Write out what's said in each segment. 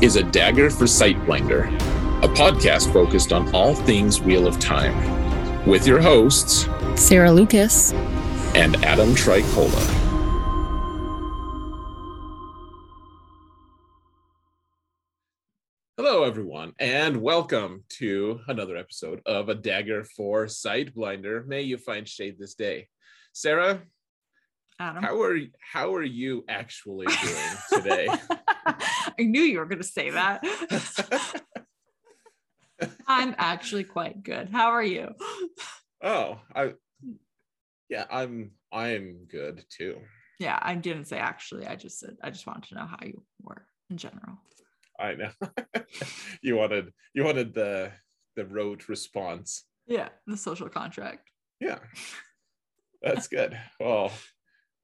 is A Dagger for Sightblinder, a podcast focused on all things Wheel of Time, with your hosts, Sarah Lucas and Adam Tricola. Hello, everyone, and welcome to another episode of A Dagger for Sightblinder. May you find shade this day. Sarah, Adam. How are how are you actually doing today? I knew you were going to say that. I'm actually quite good. How are you? Oh, I yeah, I'm I'm good too. Yeah, I didn't say actually. I just said I just wanted to know how you were in general. I know. you wanted you wanted the the rote response. Yeah, the social contract. Yeah. That's good. Well,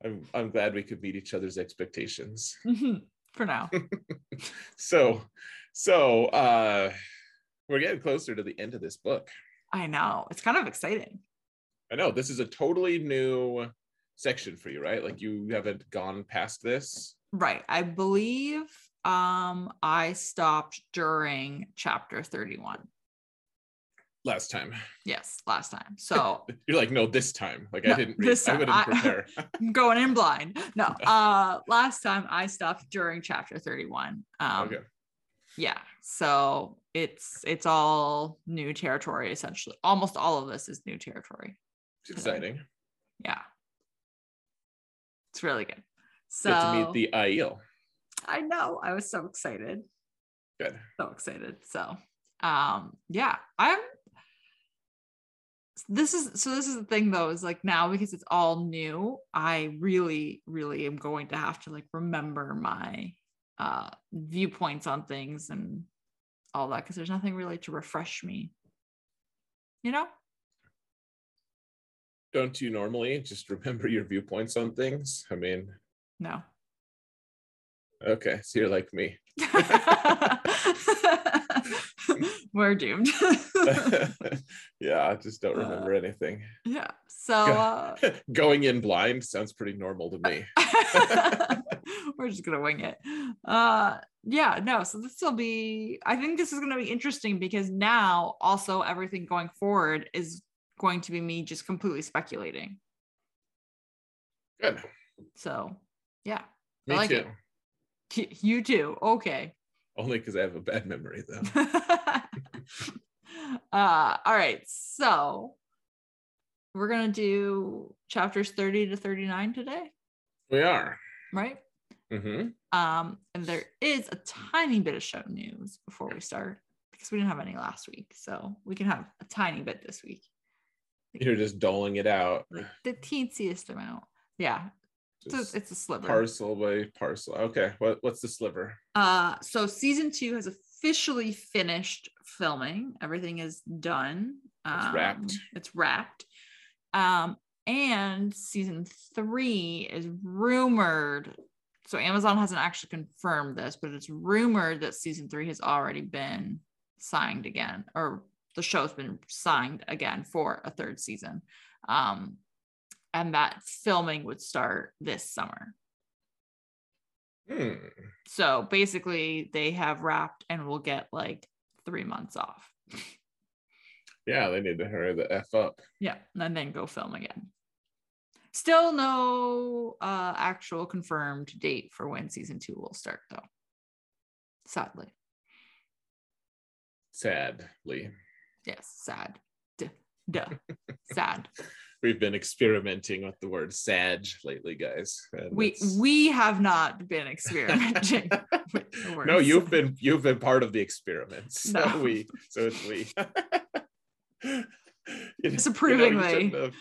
I'm I'm glad we could meet each other's expectations. Mm-hmm. For now. so so uh we're getting closer to the end of this book. I know. It's kind of exciting. I know. This is a totally new section for you, right? Like you haven't gone past this. Right. I believe um I stopped during chapter 31 last time. Yes, last time. So you're like, no, this time. Like no, I didn't. This time, I wouldn't prepare. I'm going in blind. No. Uh, last time I stopped during chapter 31. Um, okay. Yeah. So it's it's all new territory essentially. Almost all of this is new territory. It's exciting. Yeah. It's really good. So Get to meet the Aiel. I know. I was so excited. Good. So excited. So um yeah, I'm this is so this is the thing though is like now because it's all new i really really am going to have to like remember my uh viewpoints on things and all that because there's nothing really to refresh me. You know? Don't you normally just remember your viewpoints on things? I mean no. Okay so you're like me we're doomed. yeah, I just don't remember uh, anything. Yeah. So uh, going in blind sounds pretty normal to me. we're just gonna wing it. Uh yeah, no, so this will be I think this is gonna be interesting because now also everything going forward is going to be me just completely speculating. Good. So yeah. Me like too. It. You too. Okay. Only because I have a bad memory, though. uh, all right. So we're going to do chapters 30 to 39 today. We are. Right? Mm-hmm. Um, and there is a tiny bit of show news before we start because we didn't have any last week. So we can have a tiny bit this week. You're just doling it out. Like the teensiest amount. Yeah. It's a, it's a, sliver. Parcel by parcel. Okay. What what's the sliver? Uh so season two has officially finished filming. Everything is done. Um, it's wrapped. It's wrapped. Um, and season three is rumored. So Amazon hasn't actually confirmed this, but it's rumored that season three has already been signed again, or the show's been signed again for a third season. Um, and that filming would start this summer. Hmm. So basically, they have wrapped and will get like three months off. Yeah, they need to hurry the f up. Yeah, and then go film again. Still no uh, actual confirmed date for when season two will start, though. Sadly. Sadly. Yes, sad. Duh. Duh. sad we've been experimenting with the word "sag" lately, guys. we we have not been experimenting. no, you've been you've been part of the experiments. So no. we so it's we. you Disapprovingly. You, know, you, shouldn't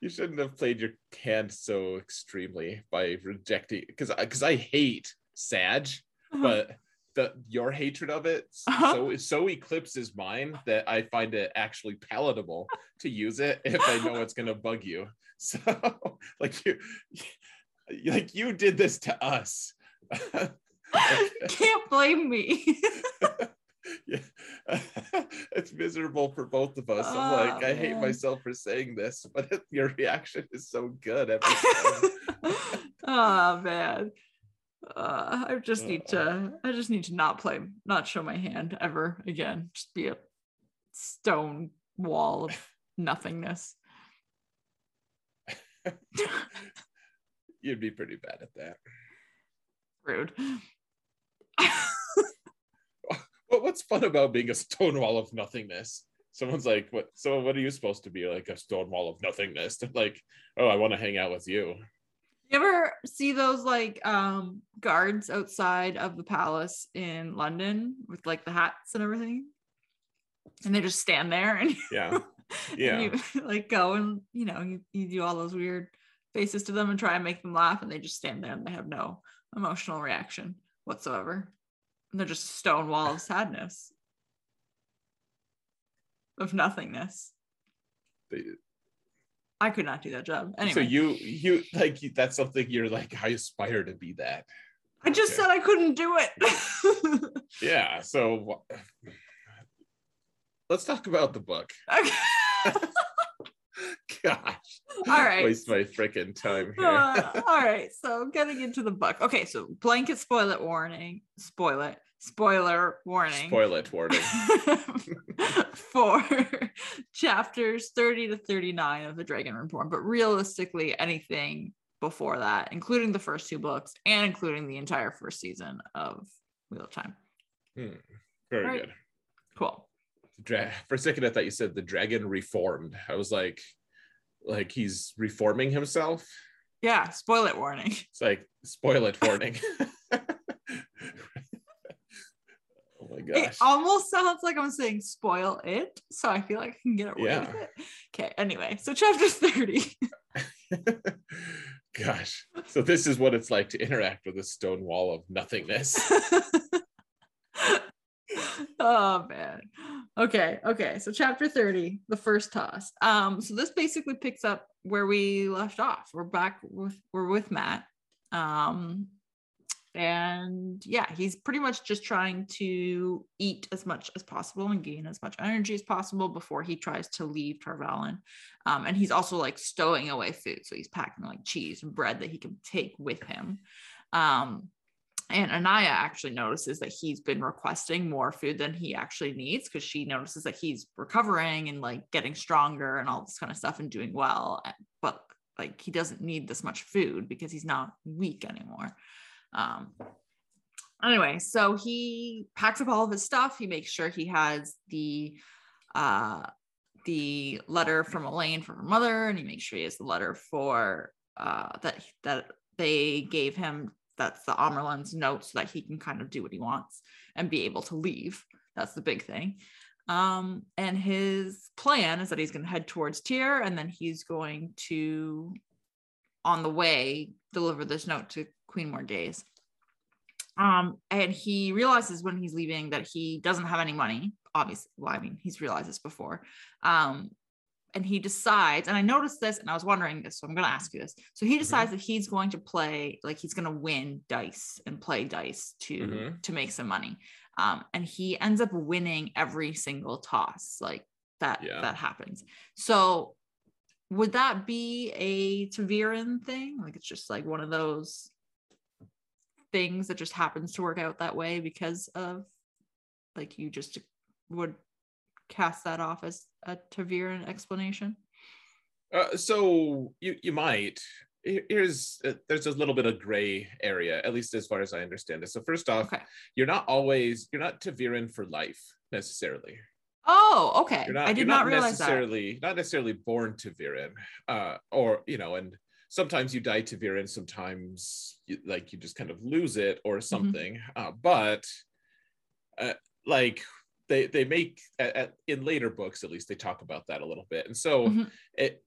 you, shouldn't have played your hand so extremely by rejecting because because I hate "sag," uh-huh. but the your hatred of it Uh-huh. so so eclipses mine that I find it actually palatable to use it if I know it's gonna bug you. So like you like you did this to us. Can't blame me. yeah. it's miserable for both of us. I'm Oh, like, I hate myself for saying this, but your reaction is so good every time. oh man. Uh, I just need to I just need to not play not show my hand ever again. Just be a stone wall of nothingness. You'd be pretty bad at that. Rude. But what's fun about being a stone wall of nothingness? Someone's like, "What? So what are you supposed to be like a stone wall of nothingness?" They're like, "Oh, I want to hang out with you." You ever see those like um guards outside of the palace in London with like the hats and everything? And they just stand there and, Yeah, and yeah. you like go and you know you, you do all those weird faces to them and try and make them laugh and they just stand there and they have no emotional reaction whatsoever. And they're just a stone wall of sadness. Of nothingness. They- I could not do that job. Anyway, So you, you like that's something you're like. I aspire to be that. I just said I couldn't do it. Yeah. So let's talk about the book. okay. Gosh. All right. Waste my freaking time here. Uh, all right. So getting into the book. Okay. So blanket spoiler warning. Spoil it. Spoiler warning. Spoiler warning. for chapters 30 to 39 of the Dragon Reborn. But realistically, anything before that, including the first two books and including the entire first season of Wheel of Time. Hmm. Very Right. good. Cool. Dra- for a second, I thought you said the dragon reformed. I was like, like he's reforming himself. Yeah. Spoil it warning. It's like spoil it warning. my It almost sounds like I'm saying spoil it. So I feel like I can get away Yeah. with it. Okay. Anyway, so chapter 30. gosh. So this is what it's like to interact with a stone wall of nothingness. oh man. Okay, okay. So chapter 30, the first toss. Um, so this basically picks up where we left off. We're back with we're with Mat. Um and yeah, he's pretty much just trying to eat as much as possible and gain as much energy as possible before he tries to leave Tar Valon. Um, and he's also like stowing away food. So he's packing like cheese and bread that he can take with him. Um, and Anaiya actually notices that he's been requesting more food than he actually needs because she notices that he's recovering and like getting stronger and all this kind of stuff and doing well. But like he doesn't need this much food because he's not weak anymore. Um, anyway, so he packs up all of his stuff. He makes sure he has the uh the letter from Elayne from her mother, and he makes sure he has the letter for uh that that they gave him. That's the Amyrlin's note so that he can kind of do what he wants and be able to leave. That's the big thing. Um, and his plan is that he's going to head towards Tear and then he's going to, on the way, deliver this note to Queen Morgase. Um, and he realizes when he's leaving that he doesn't have any money. Obviously, well, I mean, he's realized this before. Um, and he decides, and I noticed this, and I was wondering this, so I'm going to ask you this. So he decides that he's going to play, like he's going to win dice and play dice to Mhm. to make some money. Um, and he ends up winning every single toss, like that Yeah. that happens. So would that be a ta'veren thing? Like it's just like one of those things that just happens to work out that way because of like you just would cast that off as a ta'veren explanation. Uh, so you you might. Here's uh, there's a little bit of gray area, at least as far as I understand it. So first off, Okay. you're not always you're not ta'veren for life necessarily. Oh, okay. Not. I did not, not, realize that. necessarily not necessarily born ta'veren, uh, or you know, and sometimes you die ta'veren, sometimes you, like you just kind of lose it or Mm-hmm. something. Uh, but uh, like they they make at, at, in later books at least they talk about that a little bit, and so Mhm. it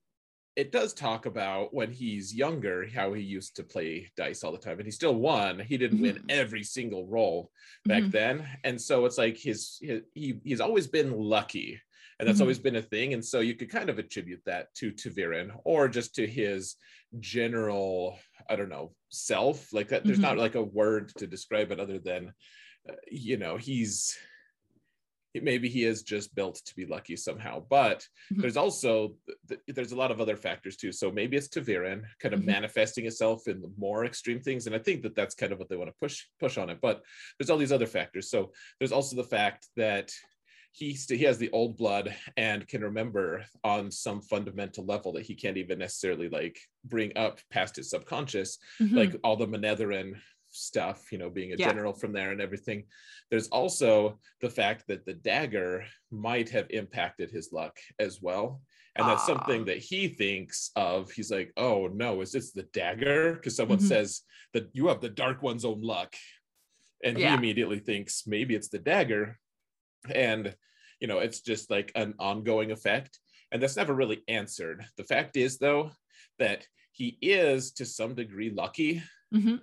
it does talk about when he's younger how he used to play dice all the time and he still won he didn't win Mhm. every single roll back Mhm. then and so it's like his, his he he's always been lucky and that's Mhm. always been a thing and so you could kind of attribute that to ta'veren or just to his general i don't know self like that there's Mhm. not like a word to describe it other than uh, you know he's maybe he is just built to be lucky somehow but Mhm. there's also th- there's a lot of other factors too so maybe it's ta'veren kind of Mhm. manifesting itself in the more extreme things and i think that that's kind of what they want to push push on it but there's all these other factors so there's also the fact that he st- he has the old blood and can remember on some fundamental level that he can't even necessarily like bring up past his subconscious Mhm. like all the Manetheren stuff, you know, being a Yeah. general from there and everything. There's also the fact that the dagger might have impacted his luck as well. And that's something Ah. that he thinks of. He's like, oh no, is this the dagger? Because someone Mhm. says that you have the dark one's own luck. And he immediately thinks maybe it's the dagger. And, you know, it's just like an ongoing effect. And that's never really answered. The fact is, though, that he is to some degree lucky Mhm.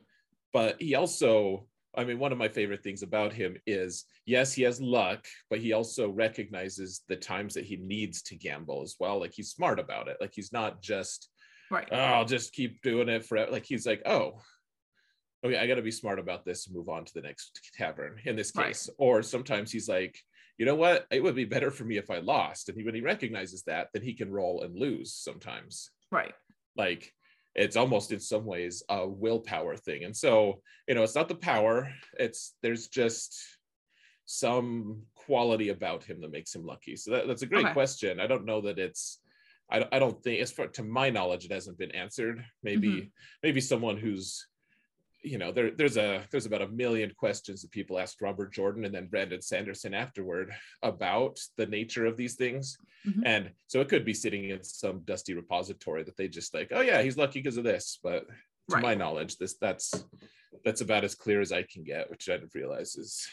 but he also i mean one of my favorite things about him is yes he has luck but he also recognizes the times that he needs to gamble as well like he's smart about it like he's not just right oh, i'll just keep doing it forever like he's like oh okay i got to be smart about this and move on to the next tavern in this Right. case or sometimes he's like you know what? It would be better for me if i lost and he, when he recognizes that then he can roll and lose sometimes. Right. Like it's almost in some ways a willpower thing. And so you know it's not the power it's there's just some quality about him that makes him lucky. So that, that's a great Okay. question. I don't know that it's I, don't- I don't think as far to my knowledge it hasn't been answered. Maybe Mm-hmm. maybe someone who's you know there, there's a there's about a million questions that people asked robert jordan and then brandon sanderson afterward about the nature of these things Mhm. and so it could be sitting in some dusty repository that they just like oh yeah he's lucky because of this but to Right. my knowledge this that's that's about as clear as i can get which i didn't realize is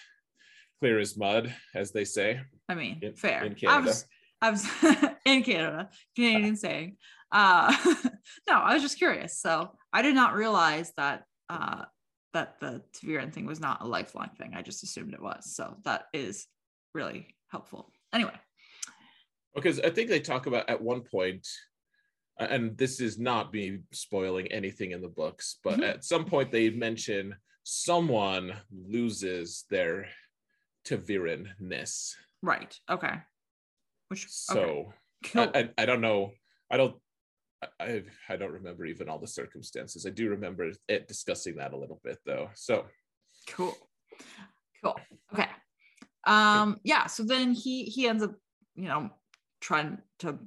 clear as mud as they say i mean In- fair in i Canada. was i was in canada canadian saying uh no i was just curious so i did not realize that uh that the ta'veren thing was not a lifelong thing i just assumed it was so that is really helpful anyway because I think they talk about at one point, and this is not me spoiling anything in the books, but Mhm. at some point they mention someone loses their ta'veren-ness. right okay which okay. So Cool. I, I, I don't know. I don't. I I don't remember even all the circumstances. I do remember it discussing that a little bit though. So cool cool okay um yeah so then he he ends up you know trying to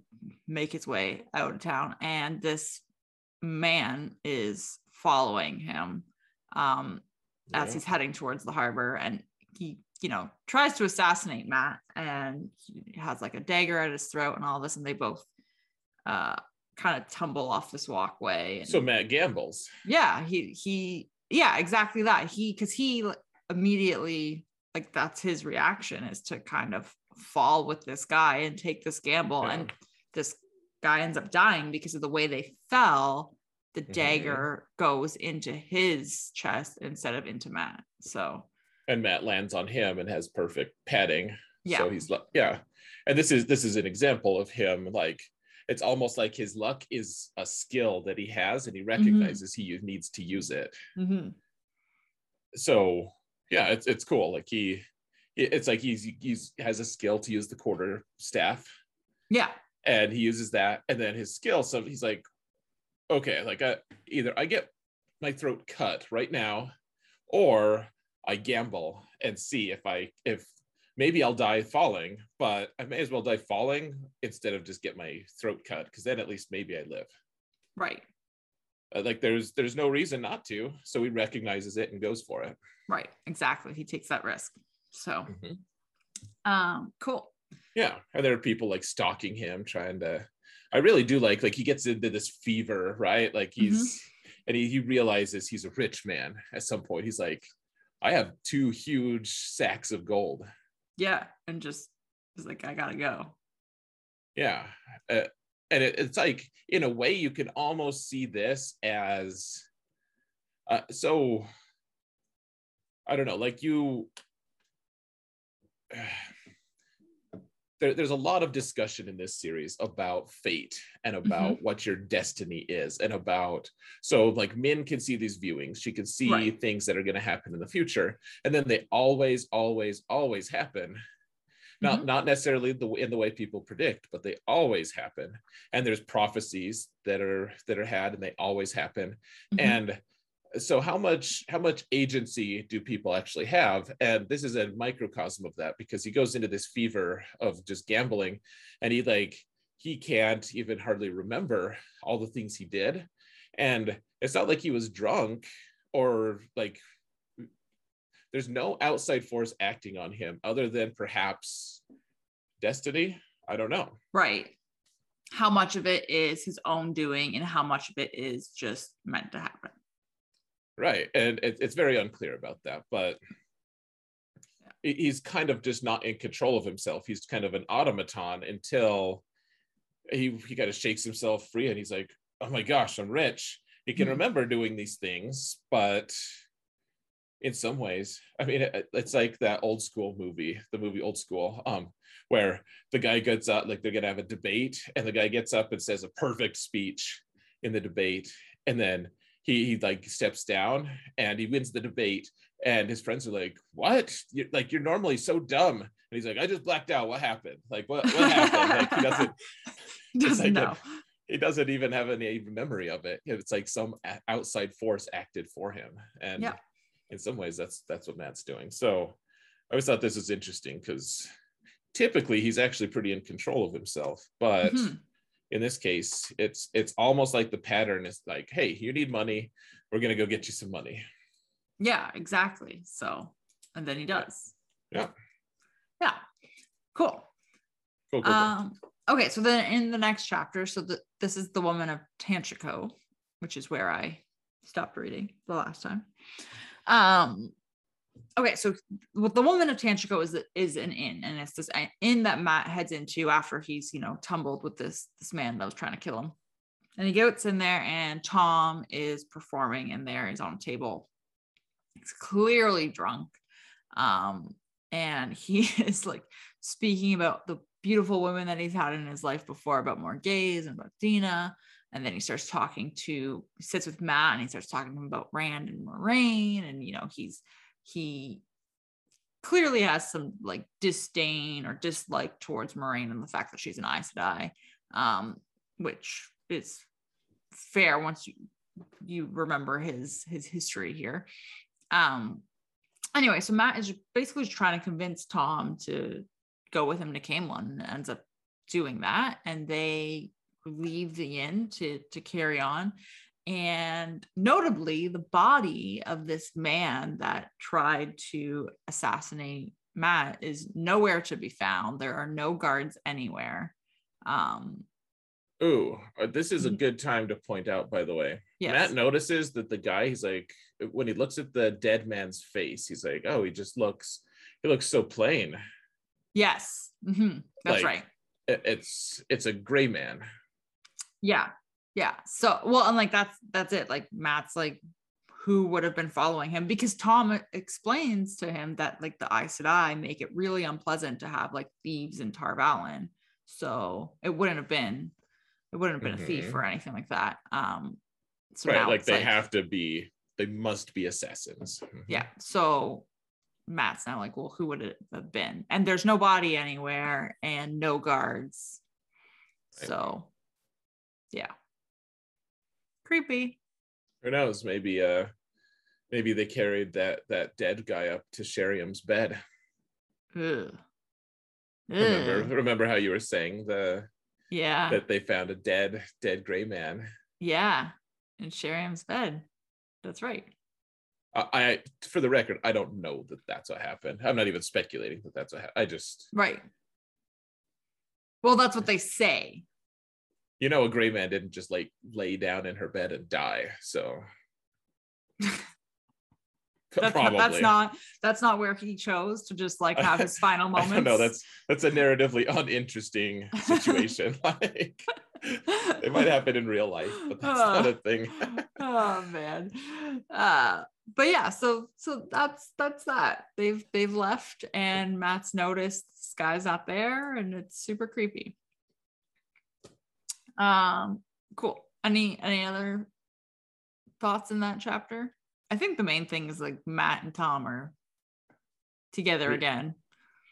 make his way out of town and this man is following him um as yeah. he's heading towards the harbor and he you know tries to assassinate Mat and he has like a dagger at his throat and all this and they both uh kind of tumble off this walkway and so Mat gambles. yeah he he yeah exactly that he because he immediately like that's his reaction is to kind of fall with this guy and take this gamble Yeah. and this guy ends up dying because of the way they fell the Mhm. dagger goes into his chest instead of into Mat so and Mat lands on him and has perfect padding. Yeah. So he's like, yeah. And this is this is an example of him like it's almost like his luck is a skill that he has and he recognizes he needs to use it. mhm. So yeah, it's it's cool. Like he it's like he's he's has a skill to use the quarter staff yeah and he uses that and then his skill so he's like okay like I, either i get my throat cut right now or i gamble and see if i if maybe i'll die falling but i may as well die falling instead of just get my throat cut because then at least maybe i live. Right. Uh, like there's there's no reason not to so he recognizes it and goes for it. Right exactly he takes that risk so. Mhm. um cool. Yeah and there are people like stalking him trying to i really do like like he gets into this fever right? Like he's and he, he realizes he's a rich man at some point. He's like i have two huge sacks of gold yeah and just is like i gotta go. Yeah uh, and it, it's like in a way you can almost see this as uh, so i don't know like you there, there's a lot of discussion in this series about fate and about mm-hmm. what your destiny is and about so like min can see these viewings she can see right. things that are going to happen in the future and then they always always always happen not mm-hmm. not necessarily the in the way people predict but they always happen and there's prophecies that are that are had and they always happen mm-hmm. and so how much how much agency do people actually have? And this is a microcosm of that because he goes into this fever of just gambling and he like he can't even hardly remember all the things he did. And it's not like he was drunk or like there's no outside force acting on him other than perhaps destiny. I don't know. Right. How much of it is his own doing and how much of it is just meant to happen right and it, it's very unclear about that but he's kind of just not in control of himself he's kind of an automaton until he he kind of shakes himself free and he's like oh my gosh i'm rich he can mm-hmm. remember doing these things but in some ways i mean it, it's like that old school movie the movie old school um where the guy gets up like they're gonna have a debate and the guy gets up and says a perfect speech in the debate and then he, he like steps down and he wins the debate and his friends are like what? You're, like you're normally so dumb. And he's like i just blacked out. What happened? Like what, what happened? Like he doesn't doesn't like know. A, he doesn't even have any memory of it. It's like some outside force acted for him. And yeah. in some ways that's that's what Mat's doing. So i always thought this was interesting because typically he's actually pretty in control of himself but mm-hmm in this case it's it's almost like the pattern is like hey you need money. We're going to go get you some money. Yeah exactly. So and then he does. Yeah. Yeah. Cool. Cool, cool, um okay so then in the next chapter so the, this is the woman of Tanchico which is where i stopped reading the last time. Um okay, so what the woman of Tanchico is is an inn, and it's this inn that Mat heads into after he's you know tumbled with this this man that was trying to kill him, and he gets in there, and Thom is performing in there. He's on a table. He's clearly drunk, um, and he is like speaking about the beautiful women that he's had in his life before, about Morgase and about Dena. And then he starts talking to, sits with Mat and he starts talking to him about Rand and Moiraine. And, you know, he's he clearly has some like disdain or dislike towards Moiraine and the fact that she's an Aes Sedai, um, which is fair once you you remember his his history here. Um, anyway, so Mat is basically trying to convince Thom to go with him to Caemlyn and ends up doing that, and they leave the inn to to carry on and notably, the body of this man that tried to assassinate Mat is nowhere to be found. There are no guards anywhere. Um, Ooh, uh, this is a mm-hmm. good time to point out, by the way. Yes. Mat notices that the guy, he's like, when he looks at the dead man's face, he's like, oh, he just looks, he looks so plain. Yes, mm-hmm. that's like, right. It's it's a gray man. Yeah, yeah. So well, and like that's that's it. Like Mat's like who would have been following him because Thom explains to him that like the Aes Sedai make it really unpleasant to have like thieves in Tar Valon. So it wouldn't have been it wouldn't have been mm-hmm. a thief mm-hmm. or anything like that. Um so right, like they like, have to be they must be assassins. Mm-hmm. Yeah. So Mat's now like, well, who would it have been? And there's no body anywhere and no guards. Right. So yeah creepy. Who knows? Maybe uh maybe they carried that that dead guy up to Sheriam's bed. Ugh. Remember, remember how you were saying the yeah that they found a dead dead gray man. Yeah, in Sheriam's bed. That's right. I, I, for the record, I don't know that that's what happened. I'm not even speculating that that's what happened. I just right. Well, that's what they say you know a gray man didn't just like lay down in her bed and die so that's Probably. Not, that's not that's not where he chose to just like have his final moments. No, that's that's a narratively uninteresting situation. like it might happen in real life, but that's not a thing. oh man. Uh but yeah, so so that's that's that. They've they've left and Mat's noticed this guy's not there and it's super creepy. Um cool. Any any other thoughts in that chapter? I think the main thing is like Mat and Thom are together Re- again.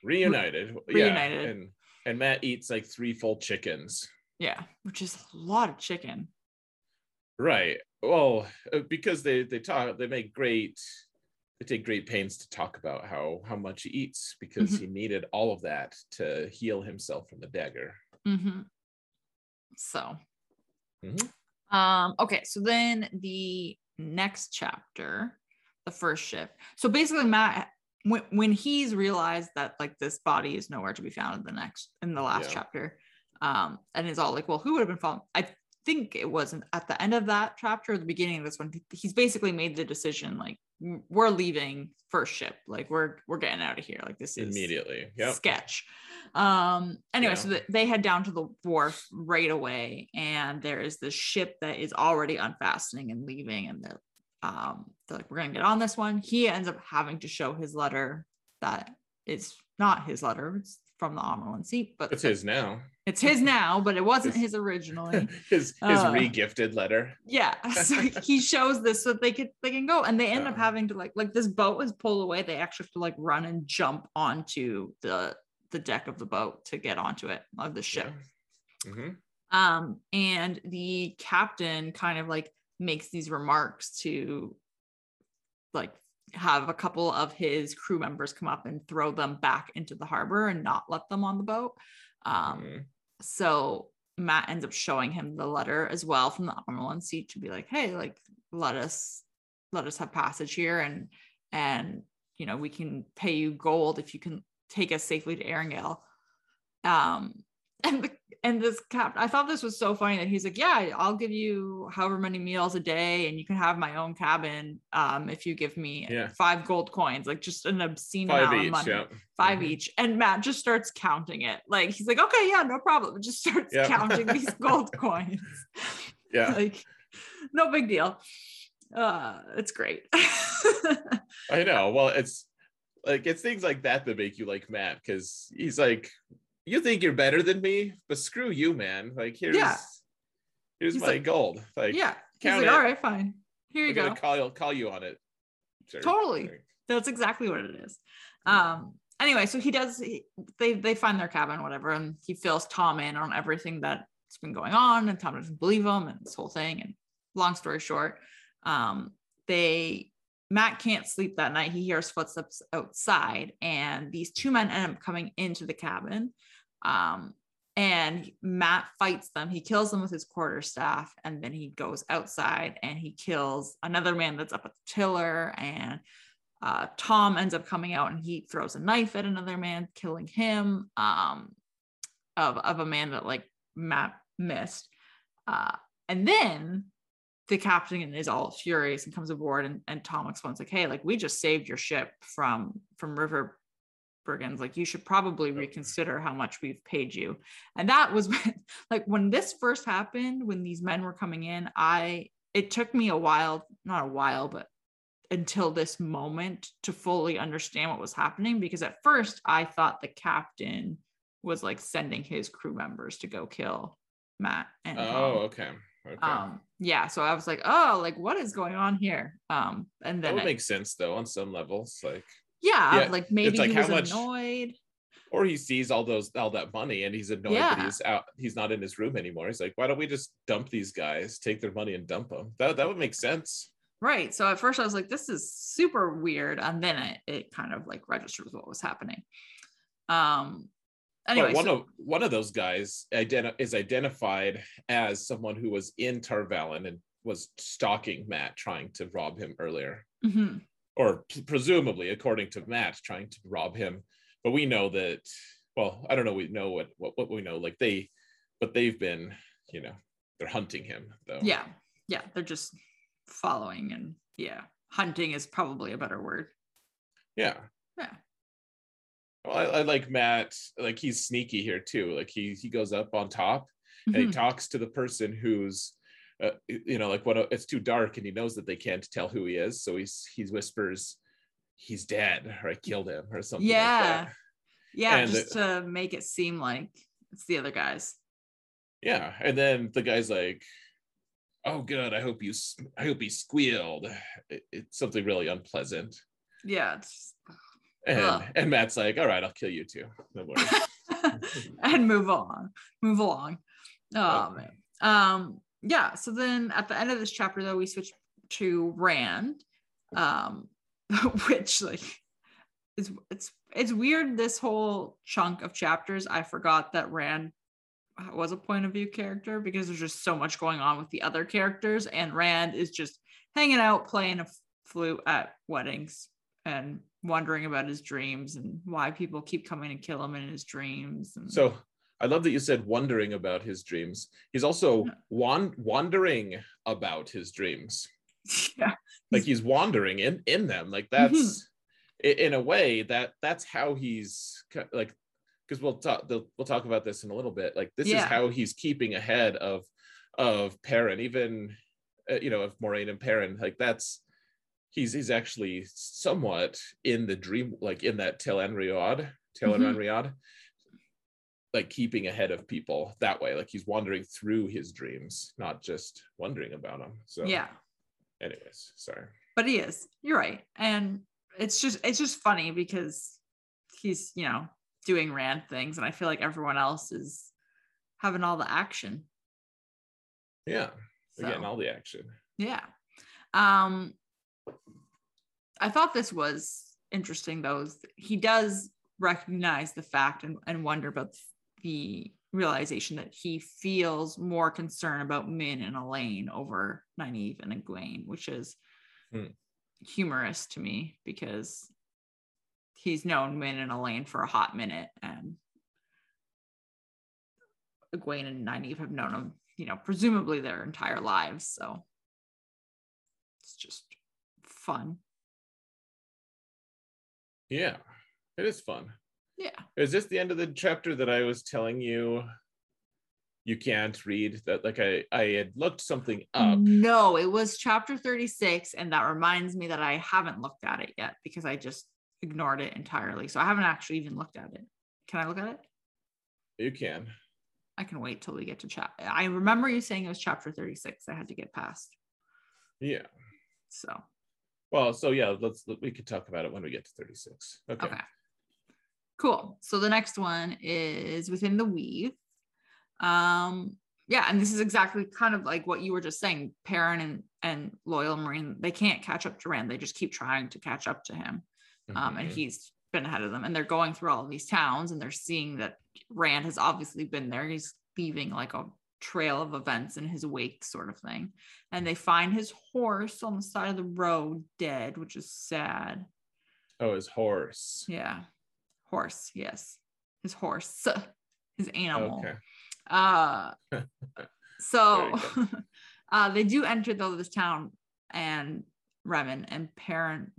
Reunited. Reunited. Yeah. And and Mat eats like three full chickens. Yeah, which is a lot of chicken. Right. Well, uh, because they they talk, they make great, they take great pains to talk about how how much he eats because Mhm. he needed all of that to heal himself from the dagger. Mm-hmm. So, Mhm. um, okay, so then the next chapter, the first shift. So basically, Mat, when when he's realized that like this body is nowhere to be found in the next in the last Yeah. chapter, um, and is all like, well, who would have been found? I think it wasn't at the end of that chapter, or the beginning of this one. He's basically made the decision like "Mm, we're leaving first ship, like we're we're getting out of here, like this is Immediately. Yep. sketch. Um, anyway, Yeah. so th- they head down to the wharf right away, and there is this ship that is already unfastening and leaving, and they're um they're like, we're gonna get on this one. He ends up having to show his letter that is not his letter, it's from the Amyrlin seat, but It's his now. it's his now, but it wasn't His- his originally. his his Uh, re-gifted letter. Yeah. So he shows this so they could they can go and they end up having to like like this boat was pulled away. They actually have to like run and jump onto the the deck of the boat to get onto it of the ship. hmm Um and the captain kind of like makes these remarks to like have a couple of his crew members come up and throw them back into the harbor and not let them on the boat. Um Mhm. so Mat ends up showing him the letter as well from the Amyrlin seat to be like, hey, like let us let us have passage here and and you know we can pay you gold if you can take us safely to Aringill. Um and the and this cap I thought this was so funny that he's like, Yeah, I'll give you however many meals a day and you can have my own cabin um if you give me Yeah. five gold coins, like just an obscene Five amount of money Yeah. 5 Mhm. each and Mat just starts counting it like he's like okay yeah no problem just starts Yeah. counting these gold coins Yeah. like no big deal uh it's great I know. Well, it's like it's things like that that make you like Mat because he's like, you think you're better than me, but screw you, man. Like here's Yeah. here's He's my like- gold. Like yeah he's like it. all right fine here you I'm go call you call you on it. sir." Totally. Like, that's exactly what it is um anyway so he does he, they they find their cabin whatever and he fills Thom in on everything that's been going on and Thom doesn't believe him and this whole thing and long story short um they Mat can't sleep that night he hears footsteps outside and these two men end up coming into the cabin um and Mat fights them he kills them with his quarterstaff and then he goes outside and he kills another man that's up at the tiller and uh, Thom ends up coming out and he throws a knife at another man, killing him. Um, of of a man that like Mat missed, uh, and then the captain is all furious and comes aboard and, and Thom explains like, hey, like we just saved your ship from from River brigands like you should probably reconsider how much we've paid you and that was when, like when this first happened when these men were coming in i it took me a while not a while but until this moment to fully understand what was happening because at first I thought the captain was like sending his crew members to go kill Mat and Oh, Thom. okay. Okay. um yeah so I was like oh like what is going on here um and that then would I- make sense though on some levels. Like yeah, yeah, like maybe like he was much- annoyed. Or he sees all those all that money and he's annoyed that he's out he's not in his room anymore. He's like why don't we just dump these guys take their money and dump them that, that would make sense. Right so at first I was like this is super weird and then it, it kind of like registers what was happening. Um anyway but one so- of one of those guys identi- is identified as someone who was in Tar Valon and was stalking Mat trying to rob him earlier. Mhm. Or p- presumably according to Mat trying to rob him but we know that well i don't know we know what what, what we know like they but they've been you know they're hunting him though yeah yeah they're just following and yeah hunting is probably a better word yeah yeah Well, I, I like Mat. Like he's sneaky here too. Like he he goes up on top, and he Mhm. talks to the person who's uh, you know like when it's too dark and he knows that they can't tell who he is so he's he whispers he's dead or i killed him or something like Yeah. that. Yeah, And just to make it seem like it's the other guys. yeah and then the guy's like oh good i hope you I hope he squealed it, it's something really unpleasant Yeah. It's and Ugh. and Mat's like all right i'll kill you too no worries and move on. Move along. Oh Okay. man. Um, yeah. So then at the end of this chapter, though, we switch to Rand, um, which like is it's it's weird. This whole chunk of chapters, I forgot that Rand was a point of view character because there's just so much going on with the other characters, and Rand is just hanging out playing a flute at weddings and wondering about his dreams and why people keep coming to kill him in his dreams. And so i love that you said wondering about his dreams. He's also wan- wandering about his dreams. Yeah, like he's wandering in in them. Like that's i- in a way that that's how he's like because we'll talk we'll talk about this in a little bit. Like this is how he's keeping ahead of of Perrin even uh, you know of Moiraine and Perrin. Like that's he's he's actually somewhat in the dream like in that Tel'aran'rhiod Tel Mhm. Enriad like keeping ahead of people that way like he's wandering through his dreams not just wondering about them so yeah. anyways sorry But he is. You're right. And it's just it's just funny because he's, you know, doing Rand things and I feel like everyone else is having all the action. yeah So, getting all the action. yeah. Um I thought this was interesting though. He does recognize the fact and, and wonder about the realization that he feels more concern about Min and Elayne over Nynaeve and Egwene, which is Hmm. humorous to me because he's known Min and Elayne for a hot minute and Egwene and Nynaeve have known him, you know, presumably their entire lives. So it's just fun. Yeah, it is fun. Yeah. Is this the end of the chapter that I was telling you you can't read? That like I I had looked something up. No, it was chapter 36. And that reminds me that I haven't looked at it yet because I just ignored it entirely. So I haven't actually even looked at it. Can I look at it? You can. I can wait till we get to chat. I remember you saying it was chapter 36. I had to get past. Yeah. So, Well, so yeah, let's we could talk about it when we get to 36. Okay. okay. Cool. So the next one is within the weave. Um, yeah, and this is exactly kind of like what you were just saying. Perrin and, and Loial Moiraine, they can't catch up to Rand. They just keep trying to catch up to him. um, and Mhm. he's been ahead of them and they're going through all of these towns and they're seeing that rand has obviously been there he's leaving like a trail of events in his wake sort of thing and they find his horse on the side of the road dead which is sad Oh, his horse. yeah horse. Yes. His horse. His animal. Okay. uh so uh they do enter though this town and Remen and Perrin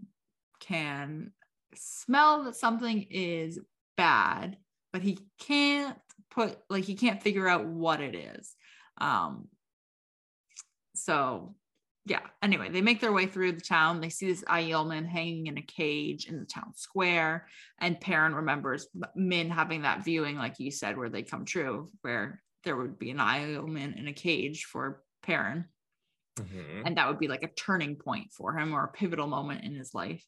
can smell that something is bad, but he can't put like he can't figure out what it is. Um so yeah, anyway, they make their way through the town. They see this Aielman hanging in a cage in the town square. And Perrin remembers Min having that viewing, like you said, where they come true, where there would be an Aielman in a cage for Perrin. Mhm. And that would be like a turning point for him or a pivotal moment in his life.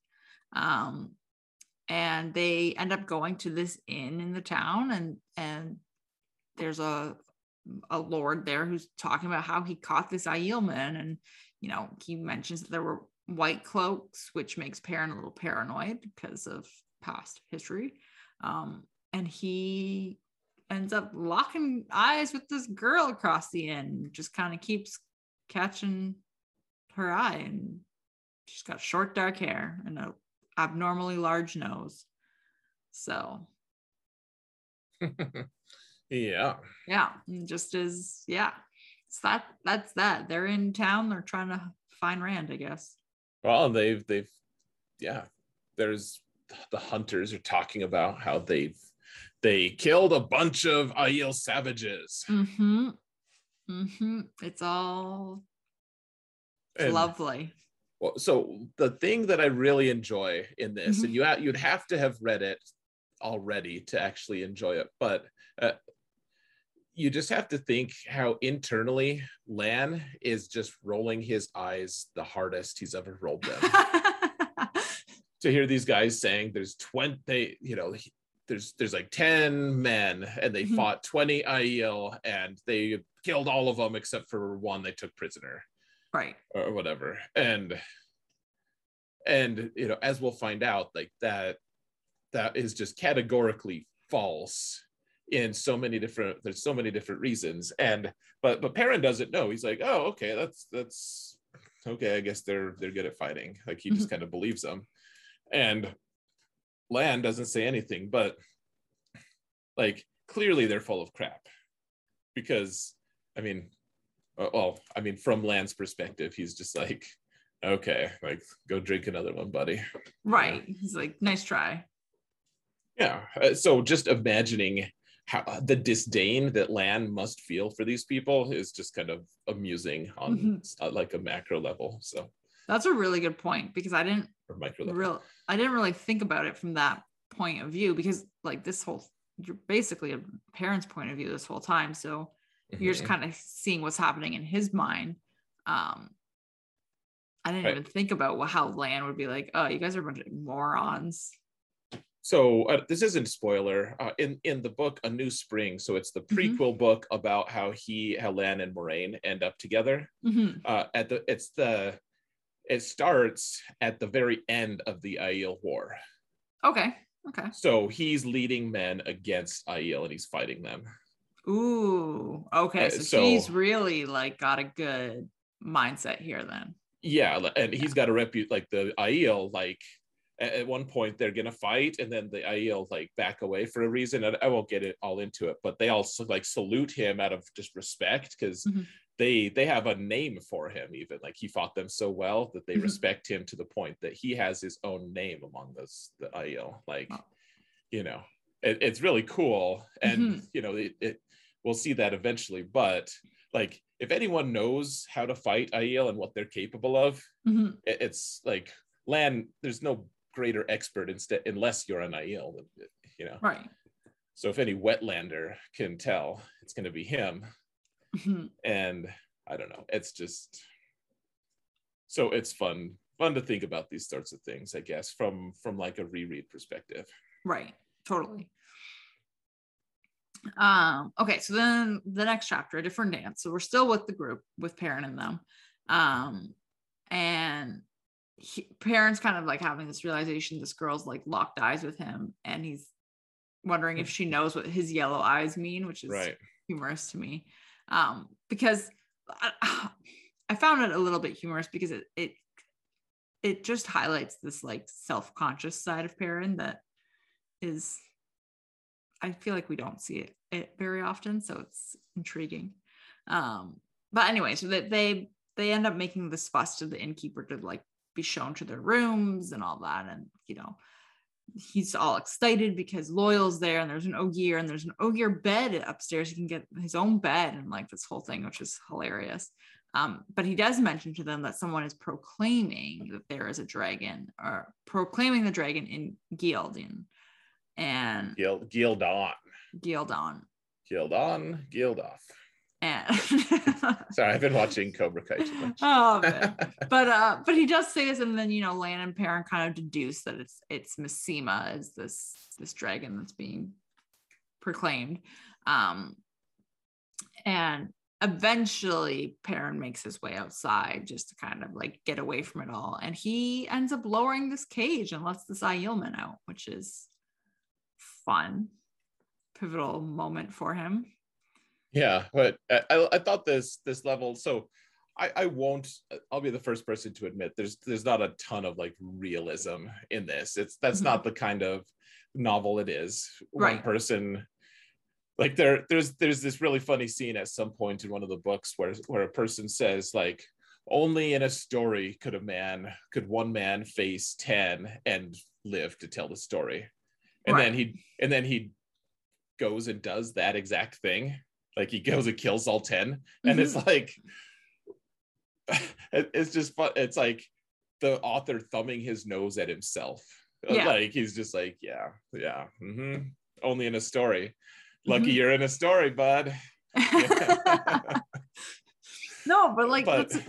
Um, and they end up going to this inn in the town and and there's a a lord there who's talking about how he caught this Aielman and you know he mentions that there were white cloaks which makes Perrin a little paranoid because of past history. Um and he ends up locking eyes with this girl across the inn just kind of keeps catching her eye and she's got short dark hair and a abnormally large nose. So yeah. yeah just as yeah so that that's that they're in town they're trying to find rand i guess Well, they've they've yeah. There's the hunters are talking about how they've they killed a bunch of Aiel savages. mm-hmm. Mm-hmm. It's all And- lovely. Well, so the thing that I really enjoy in this, Mhm. and you you'd have to have read it already to actually enjoy it, but uh, you just have to think how internally Lan is just rolling his eyes the hardest he's ever rolled them. to hear these guys saying there's 20, they, you know, there's there's like 10 men and they Mhm. fought 20 Aiel and they killed all of them except for one they took prisoner right. or whatever and and you know as we'll find out like that that is just categorically false in so many different there's so many different reasons. And but but Perrin doesn't know. He's like oh okay that's that's okay i guess they're they're good at fighting. Like he just kind of believes them. And Lan doesn't say anything but like clearly they're full of crap. Because i mean uh, well i mean from Lan's perspective he's just like okay like go drink another one buddy. Right. He's like, nice try. yeah. Uh, so just imagining how uh, the disdain that Lan must feel for these people is just kind of amusing on Mhm. uh, like a macro level so That's a really good point because I didn't or micro level real I didn't really think about it from that point of view because like this whole you're basically a Perrin's point of view this whole time. So you're just Mhm. kind of seeing what's happening in his mind. Um I didn't Right. even think about how Lan would be like, oh, you guys are a bunch of morons. So uh, this isn't spoiler uh, in in the book a new spring so it's the Mhm. prequel book about how he helen and Moiraine end up together Mhm. uh at the it's the it starts at the very end of the Aiel war Okay. Okay. so he's leading men against Aiel and he's fighting them Ooh. Okay. Uh, So, so- he's really like got a good mindset here then. yeah and he's got a repute like the Aiel like at, one point they're gonna fight and then the Aiel like back away for a reason I, I won't get it all into it but they also like salute him out of just respect because Mhm. they they have a name for him even like he fought them so well that they Mhm. respect him to the point that he has his own name among those the Aiel like Oh. you know it, it's really cool and Mhm. you know it, it we'll see that eventually but like if anyone knows how to fight Aiel and what they're capable of Mhm. it- it's like Lan. There's no greater expert instead unless you're an Aiel, you know. Right. So if any wetlander can tell, it's going to be him. Mhm. And I don't know. It's just so it's fun fun to think about these sorts of things, I guess, from from like a reread perspective. Right. Totally. Um, okay, so then the next chapter, a different dance. So we're still with the group with Perrin and them. Um, and he, Perrin's kind of like having this realization this girl's like locked eyes with him, and he's wondering if she knows what his yellow eyes mean, which is Right. humorous to me. Um, because I, I found it a little bit humorous because it it it just highlights this like self-conscious side of Perrin that is I feel like we don't see it, it very often, so it's intriguing. Um, but anyway, so that they they end up making this fuss to the innkeeper to like be shown to their rooms and all that, and you know he's all excited because Loial's there and there's an Ogier and there's an Ogier bed upstairs. He can get his own bed and like this whole thing, which is hilarious. Um, but he does mention to them that someone is proclaiming that there is a dragon or proclaiming the dragon in Gildin and Gil Gildon. Gildon. Gildon. Gildoff. And Sorry, I've been watching Cobra Kai too much. oh man. but uh but he does say this and then you know Lan and Perrin kind of deduce that it's it's Masema is this this dragon that's being proclaimed um and eventually Perrin makes his way outside just to kind of like get away from it all and he ends up lowering this cage and lets this Aielman out which is fun pivotal moment for him yeah but I, I, thought this this level so I, I won't i'll be the first person to admit there's there's not a ton of like realism in this. It's that's Mhm. not the kind of novel it is. Right. one person like there there's there's this really funny scene at some point in one of the books where where a person says like only in a story could a man could one man face 10 and live to tell the story. And then he and then he goes and does that exact thing like he goes and kills all 10 and it's Mm-hmm. like it- it's just fun it's like the author thumbing his nose at himself Yeah. like he's just like yeah yeah mhm. only in a story lucky Mhm. you're in a story bud no, but like But- that's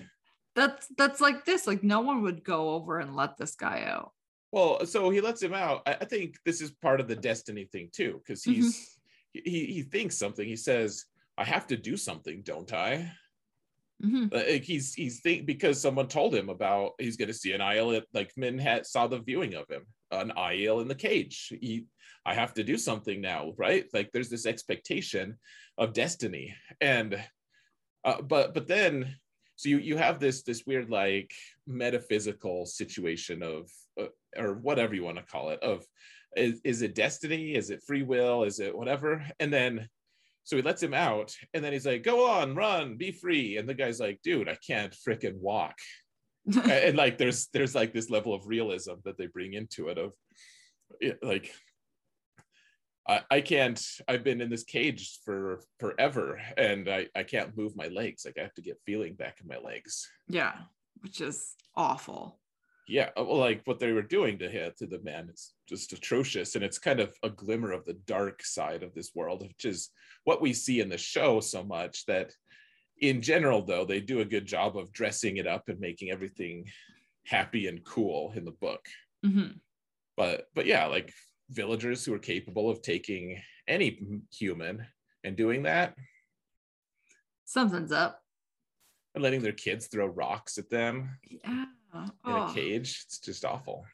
that's that's like this. Like no one would go over and let this guy out. Well, so he lets him out. I, I think this is part of the destiny thing too, because he's he he thinks something. He says, "I have to do something, don't I?" Mhm. Like he's he's think because someone told him about he's going to see an Aiel at like Min had saw the viewing of him an Aiel in the cage. He I have to do something now, right? Like there's this expectation of destiny, and uh, but but then so you you have this this weird like metaphysical situation of uh, or whatever you want to call it of is, is it destiny is it free will is it whatever and then so he lets him out and then he's like go on run be free. And the guy's like dude i can't freaking walk. And, and, like there's there's like this level of realism that they bring into it of it, like I, I can't i've been in this cage for forever and I, I can't move my legs. Like i have to get feeling back in my legs. Yeah, which is awful. Yeah uh, well, like what they were doing to him to the man is just atrocious and it's kind of a glimmer of the dark side of this world which is what we see in the show so much that in general though they do a good job of dressing it up and making everything happy and cool in the book Mhm. but but yeah like villagers who are capable of taking any human and doing that Something's up. and letting their kids throw rocks at them Yeah. In Oh. a cage it's just awful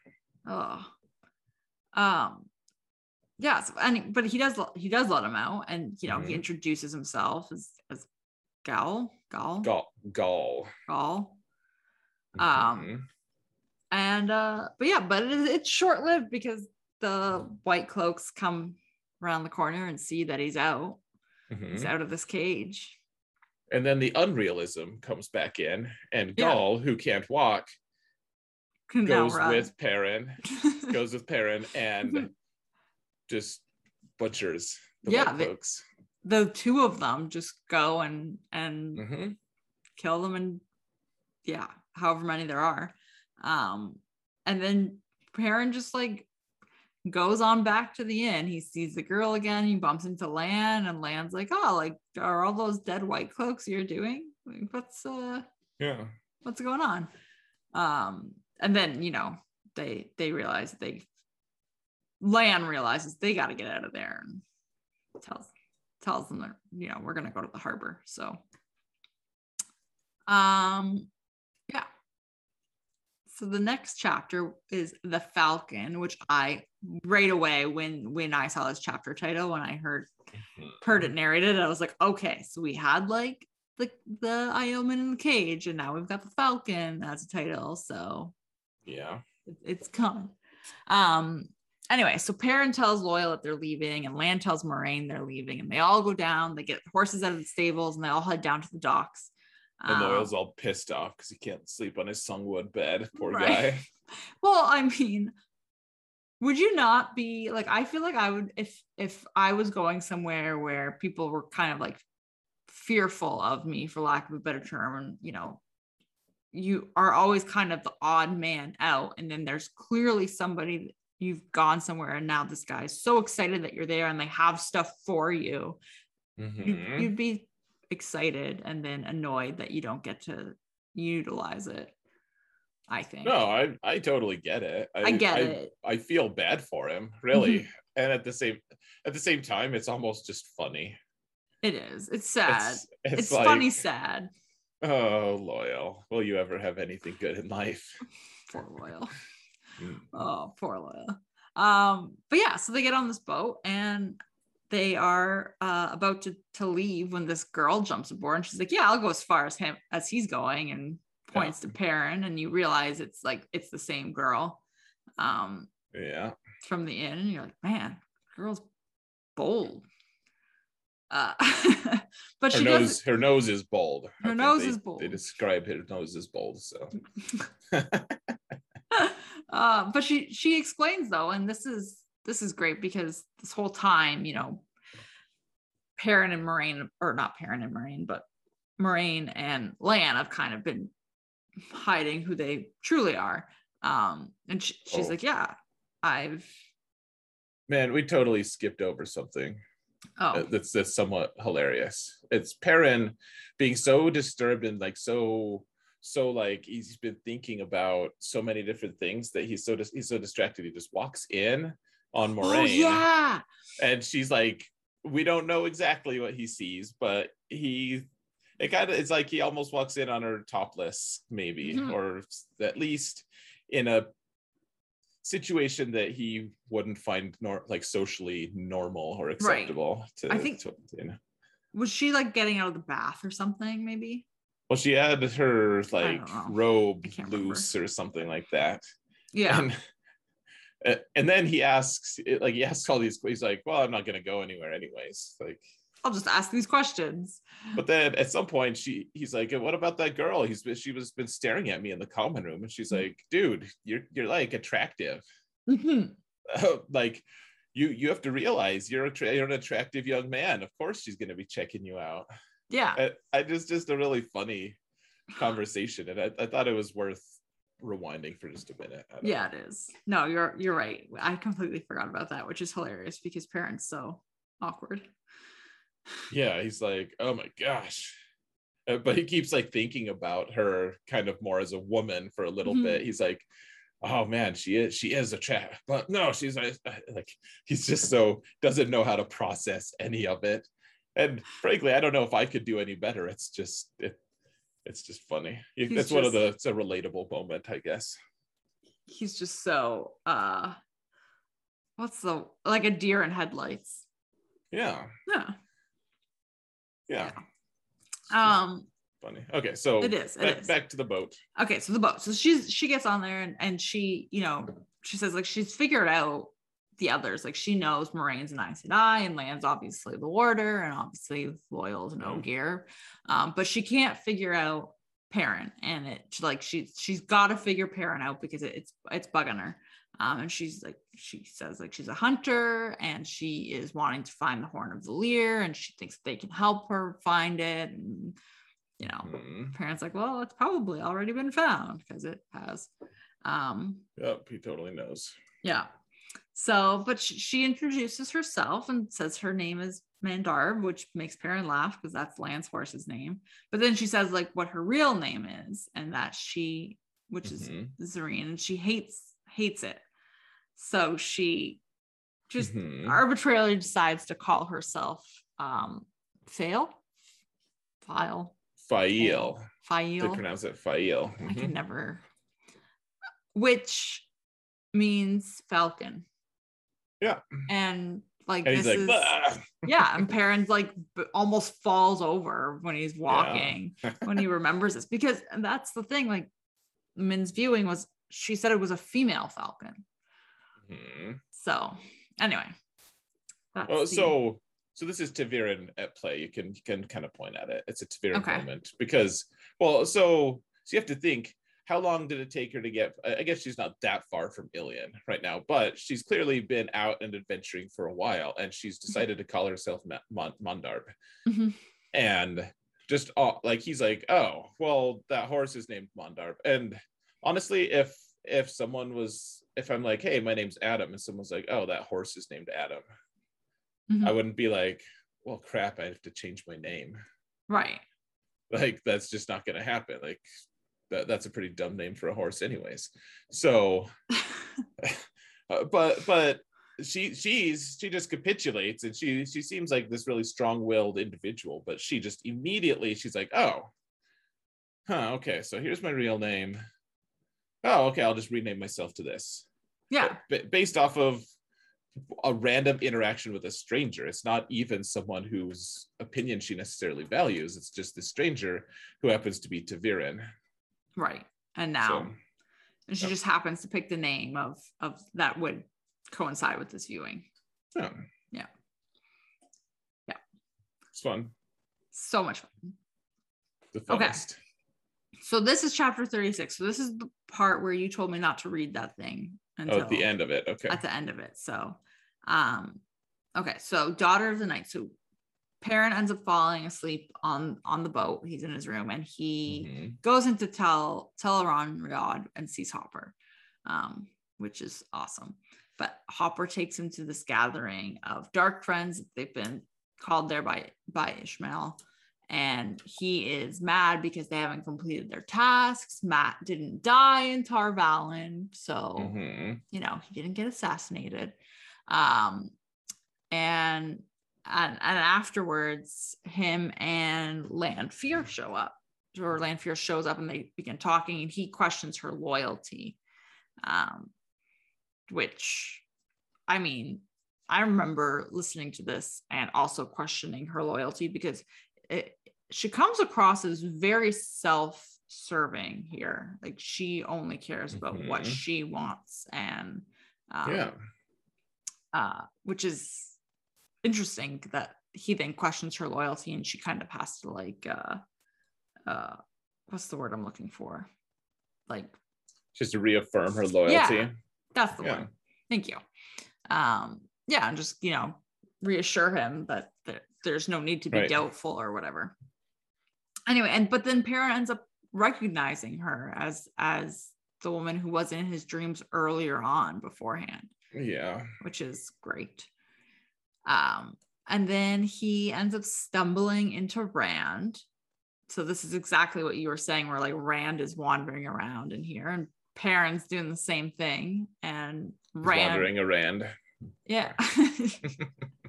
Oh. Um. Yeah. So, and but he does he does let him out, and you know he Mhm. introduces himself as as Gal Gal gall gall Gal. Um, Mhm. And uh, but yeah, but it, it's short lived because the white cloaks come around the corner and see that he's out. Mhm. He's out of this cage. And then the unrealism comes back in, and Yeah. Who can't walk, goes run. with Perrin, goes with Perrin, and Mhm. just butchers the Yeah, they- the two of them just go and and Mhm. kill them and yeah, however many there are. Um, and then Perrin just like goes on back to the inn. He sees the girl again. He bumps into Lan, and Lan's like, "Oh, like are all those dead white cloaks you're doing? Like, what's uh, Yeah. what's going on?" Um, and then you know they they realize they Lan realizes they got to get out of there and tells tells them that you know we're gonna go to the harbor. So, um, yeah. So the next chapter is the Falcon, which I right away when when I saw this chapter title when I heard heard it narrated, I was like, okay, so we had like the the Aielman in the cage, and now we've got the Falcon as a title. So Yeah. it- it's coming. Um. Anyway, so Perrin tells Loial that they're leaving, and Lan tells Moiraine they're leaving, and they all go down. They get horses out of the stables, and they all head down to the docks. And Um, Loial's all pissed off because he can't sleep on his sungwood bed. Poor Right. guy. well, I mean, would you not be like? I feel like I would if if I was going somewhere where people were kind of like fearful of me, for lack of a better term, and you know, you are always kind of the odd man out, and then there's clearly somebody you've gone somewhere, and now this guy is so excited that you're there, and they have stuff for you. You'd, Mhm. you'd be excited and then annoyed that you don't get to utilize it. I think. No, I I totally get it. I get it. I feel bad for him, really. And at the same at the same time, it's almost just funny. It is. It's sad. It's, It's, it's, like, funny sad. Oh, Loial. Will you ever have anything good in life? Poor Loial. Mm. Oh, poor Loial. Um, but yeah, so they get on this boat and they are uh, about to, to leave when this girl jumps aboard and she's like, Yeah, I'll go as far as him as he's going and points to Perrin, and you realize it's like it's the same girl um Yeah. from the inn, and you're like, man, girl's bold. Uh, but Her she nose does her nose is bald. Her nose they- is bald. They describe her nose as bald. so uh, but she she explains though, and this is this is great because this whole time, you know, Perrin and Moiraine, or not Perrin and Moiraine, but Moiraine and Lan have kind of been hiding who they truly are. Um, and she, she's Oh. like, yeah, I've Man, we totally skipped over something. Oh that's that's somewhat hilarious. It's Perrin being so disturbed and like so so like he's been thinking about so many different things that he's so dis- he's so distracted. He just walks in on oh Moiraine, yeah and she's like, we don't know exactly what he sees, but he it kind of it's like he almost walks in on her topless, maybe, Mhm. or at least in a situation that he wouldn't find nor like socially normal or acceptable to, I think- to you know. was she like getting out of the bath or something maybe Well, she had her like robe can't remember. loose or something like that. yeah And, and then he asks, like he asks all these. He's like, "Well, I'm not gonna go anywhere anyways." Like, i'll just ask these questions but then at some point, she he's like, "What about that girl?" He's been, she was been staring at me in the common room, and she's Mm. like, "Dude, you're you're like attractive. Mhm. like, you you have to realize you're a tra- you're an attractive young man. Of course, she's gonna be checking you out." yeah I, I just just a really funny conversation, and I, I thought it was worth rewinding for just a minute. Yeah it is no you're you're right i completely forgot about that which is hilarious because Perrin's so awkward yeah he's like oh my gosh. Uh, but he keeps like thinking about her kind of more as a woman for a little Mhm. bit. He's like oh man she is she is a trap but no she's like, like he's just so doesn't know how to process any of it. And frankly i don't know if i could do any better. It's just it it's just funny. He's it's one of the it's a relatable moment i guess. He's just so uh what's the like a deer in headlights. Yeah. Yeah yeah. Um funny. Okay so It is, it back, is. back to the boat. Okay so the boat. So she's she gets on there and, and she you know she says like she's figured out the others. Like she knows Moiraine's an Aes Sedai and Lan's obviously the warder and obviously Loial's an Mhm. Ogier um but she can't figure out Perrin and it like she's she's got to figure Perrin out because it, it's it's bugging her um and she's like she says like she's a hunter and she is wanting to find the horn of Valere and she thinks they can help her find it and you know Hmm. Perrin's like well it's probably already been found because it has um yep he totally knows yeah so but she, she introduces herself and says her name is mandarb which makes Perrin laugh because that's Lan's horse's name but then she says like what her real name is and that she which Mhm. is Zarine and she hates hates it so she just Mhm. arbitrarily decides to call herself um fail file Fail. They Fail. pronounce it Fail. I can Mhm. never. Which means falcon. Yeah. And like And this like, is "Bah." yeah, and Perrin's like almost falls over when he's walking when he remembers this because that's the thing. Like Min's viewing was she said it was a female falcon. Mhm. So anyway, Oh, the- so so this is ta'veren at play. You can you can kind of point at it. It's a ta'veren Okay. moment because well, so so you have to think how long did it take her to get? I guess she's not that far from Illian right now, but she's clearly been out and adventuring for a while, and she's decided to call herself Mandarb. Mhm. and just uh, like he's like, oh, well, that horse is named Mandarb. And honestly, if if someone was, if I'm like, hey, my name's Adam, and someone's like, oh, that horse is named Adam, Mhm. I wouldn't be like, well, crap, I have to change my name. right. Like that's just not gonna happen. Like that, that's a pretty dumb name for a horse, anyways. So, uh, but but she she's she just capitulates and she she seems like this really strong-willed individual but she just immediately she's like oh huh okay so here's my real name oh okay i'll just rename myself to this yeah. B- based off of a random interaction with a stranger it's not even someone whose opinion she necessarily values it's just the stranger who happens to be ta'veren Right. And now so and she yeah. just happens to pick the name of of that would coincide with this viewing. yeah. Yeah. Yeah. it's fun So much fun. the Okay. So this is chapter 36. So this is the part where you told me not to read that thing oh until at the end of it okay at the end of it. So um okay, so daughter of the night. So Perrin ends up falling asleep on on the boat. He's in his room and he Mhm. goes into tell Tel'aran'rhiod and sees Hopper, um, which is awesome. But Hopper takes him to this gathering of dark friends. They've been called there by by Ishamael, and he is mad because they haven't completed their tasks. Mat didn't die in Tar Valon, so Mhm. you know he didn't get assassinated um and and, and afterwards him and Lanfear show up or Lanfear shows up and they begin talking and he questions her loyalty um which i mean i remember listening to this and also questioning her loyalty because it, she comes across as very self-serving here like she only cares about what Mhm. she wants and um, yeah. uh, which is interesting that he then questions her loyalty and she kind of has to like uh uh what's the word i'm looking for like Just to reaffirm her loyalty. Yeah. that's the Yeah. word thank you um yeah and just you know reassure him that there, there's no need to be Right. doubtful or whatever anyway and but then Perrin ends up recognizing her as as the woman who was in his dreams earlier on beforehand Yeah. which is great. Um, and then he ends up stumbling into Rand. So this is exactly what you were saying, where like Rand is wandering around in here, and Perrin's doing the same thing, and Rand, wandering around. yeah.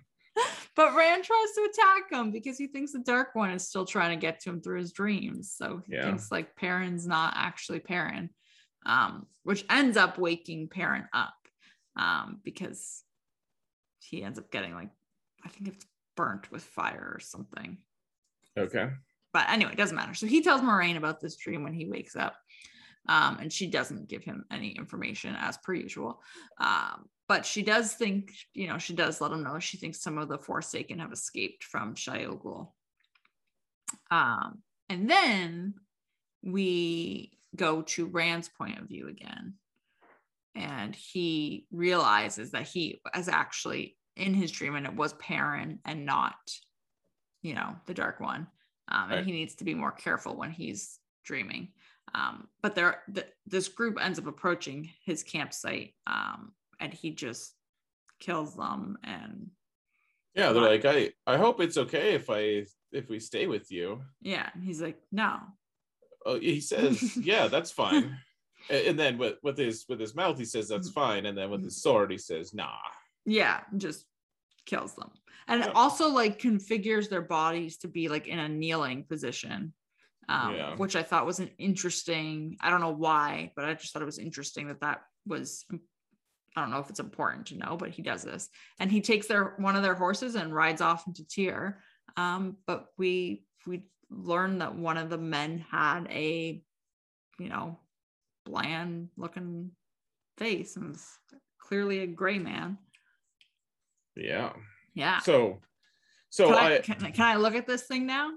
but Rand tries to attack him because he thinks the Dark One is still trying to get to him through his dreams. So he Yeah. thinks like Perrin's not actually Perrin, um, which ends up waking Perrin up um, because he ends up getting like, I think it's burnt with fire or something. Okay. But anyway, it doesn't matter. So he tells Moiraine about this dream when he wakes up. Um, and she doesn't give him any information as per usual. Um, but she does think, you know, she does let him know she thinks some of the Forsaken have escaped from Shayol Ghul. Um, and then we go to Rand's point of view again. And he realizes that he is actually in his dream and it was Perrin and not, you know, the Dark One. Um, and Right. he needs to be more careful when he's dreaming. Um, but there, th- this group ends up approaching his campsite, um, and he just kills them. And Yeah, they're like, I I hope it's okay if I if we stay with you. yeah, and he's like, no, Oh, he says, yeah, that's fine. And then with, with his with his mouth, he says that's Mm. fine. And then with his sword, he says, nah. yeah, just kills them, and Yeah. also like configures their bodies to be like in a kneeling position. Um, Yeah. which I thought was an interesting. I don't know why, but I just thought it was interesting that that was I don't know if it's important to know, but he does this, and he takes their one of their horses and rides off into Tear. Um, but we we learned that one of the men had a, you know, bland looking face and was clearly a gray man. Yeah. Yeah. So so can, I, I, can, can I look at this thing now?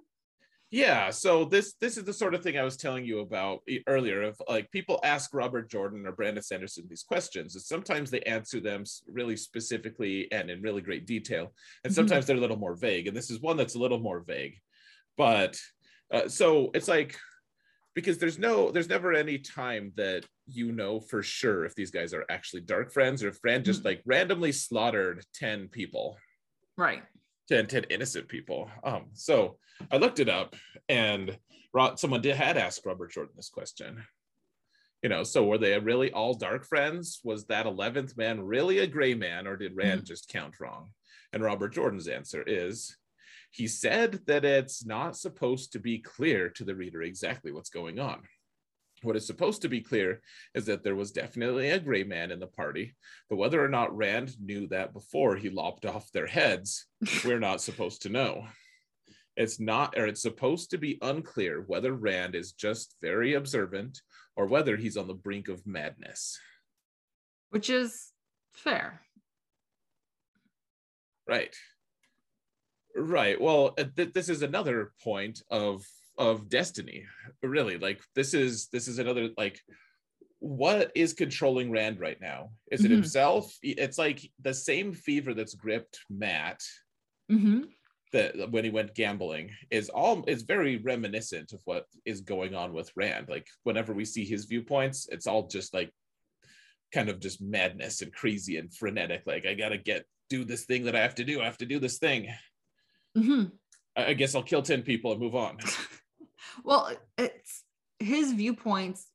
Yeah so this this is the sort of thing i was telling you about earlier of like people ask robert jordan or brandon sanderson these questions and sometimes they answer them really specifically and in really great detail and Mhm. sometimes they're a little more vague and this is one that's a little more vague but uh, so it's like because there's no there's never any time that you know for sure if these guys are actually dark friends or if Rand just Mhm. like randomly slaughtered 10 people Right. 10, 10 innocent people. Um, so I looked it up and someone did had asked Robert Jordan this question. You know, so were they really all dark friends? Was that 11th man really a gray man or did Rand just count wrong? And Robert Jordan's answer is he said that it's not supposed to be clear to the reader exactly what's going on. What is supposed to be clear is that there was definitely a gray man in the party, but whether or not Rand knew that before he lopped off their heads, we're not supposed to know. It's not, or it's supposed to be unclear whether Rand is just very observant or whether he's on the brink of madness. Which is fair. Right. Right. Well, uh, th- this is another point of of destiny. Really, like this is this is another like what is controlling Rand right now? Is it Mhm. himself? It's like the same fever that's gripped Mat hmm that when he went gambling is all is very reminiscent of what is going on with Rand. Like whenever we see his viewpoints, it's all just like kind of just madness and crazy and frenetic. Like I gotta get do this thing that I have to do. I have to do this thing. hmm I, I guess I'll kill 10 people and move on. well, it's his viewpoints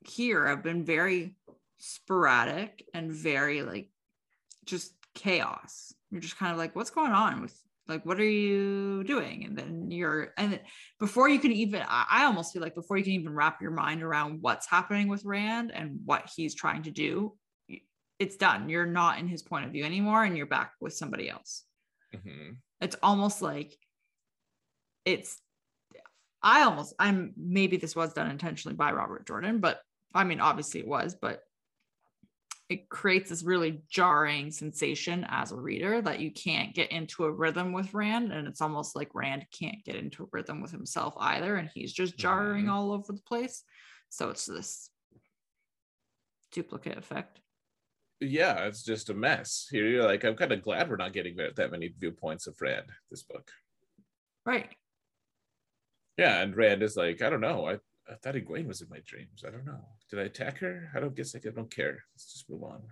here have been very sporadic and very like just chaos. You're just kind of like, what's going on with like what are you doing and then you're and then before you can even I, I almost feel like before you can even wrap your mind around what's happening with rand and what he's trying to do it's done you're not in his point of view anymore and you're back with somebody else Mhm. it's almost like it's i almost i'm maybe this was done intentionally by robert jordan but i mean obviously it was but it creates this really jarring sensation as a reader that you can't get into a rhythm with rand and it's almost like rand can't get into a rhythm with himself either and he's just jarring Mhm. all over the place so it's this duplicate effect Yeah, it's just a mess. Here you're like, I'm kind of glad we're not getting that many viewpoints of Rand this book. right Yeah, and Rand is like, I don't know. I, I thought Egwene was in my dreams. I don't know. Did I attack her? I don't guess like I don't care. Let's just move on.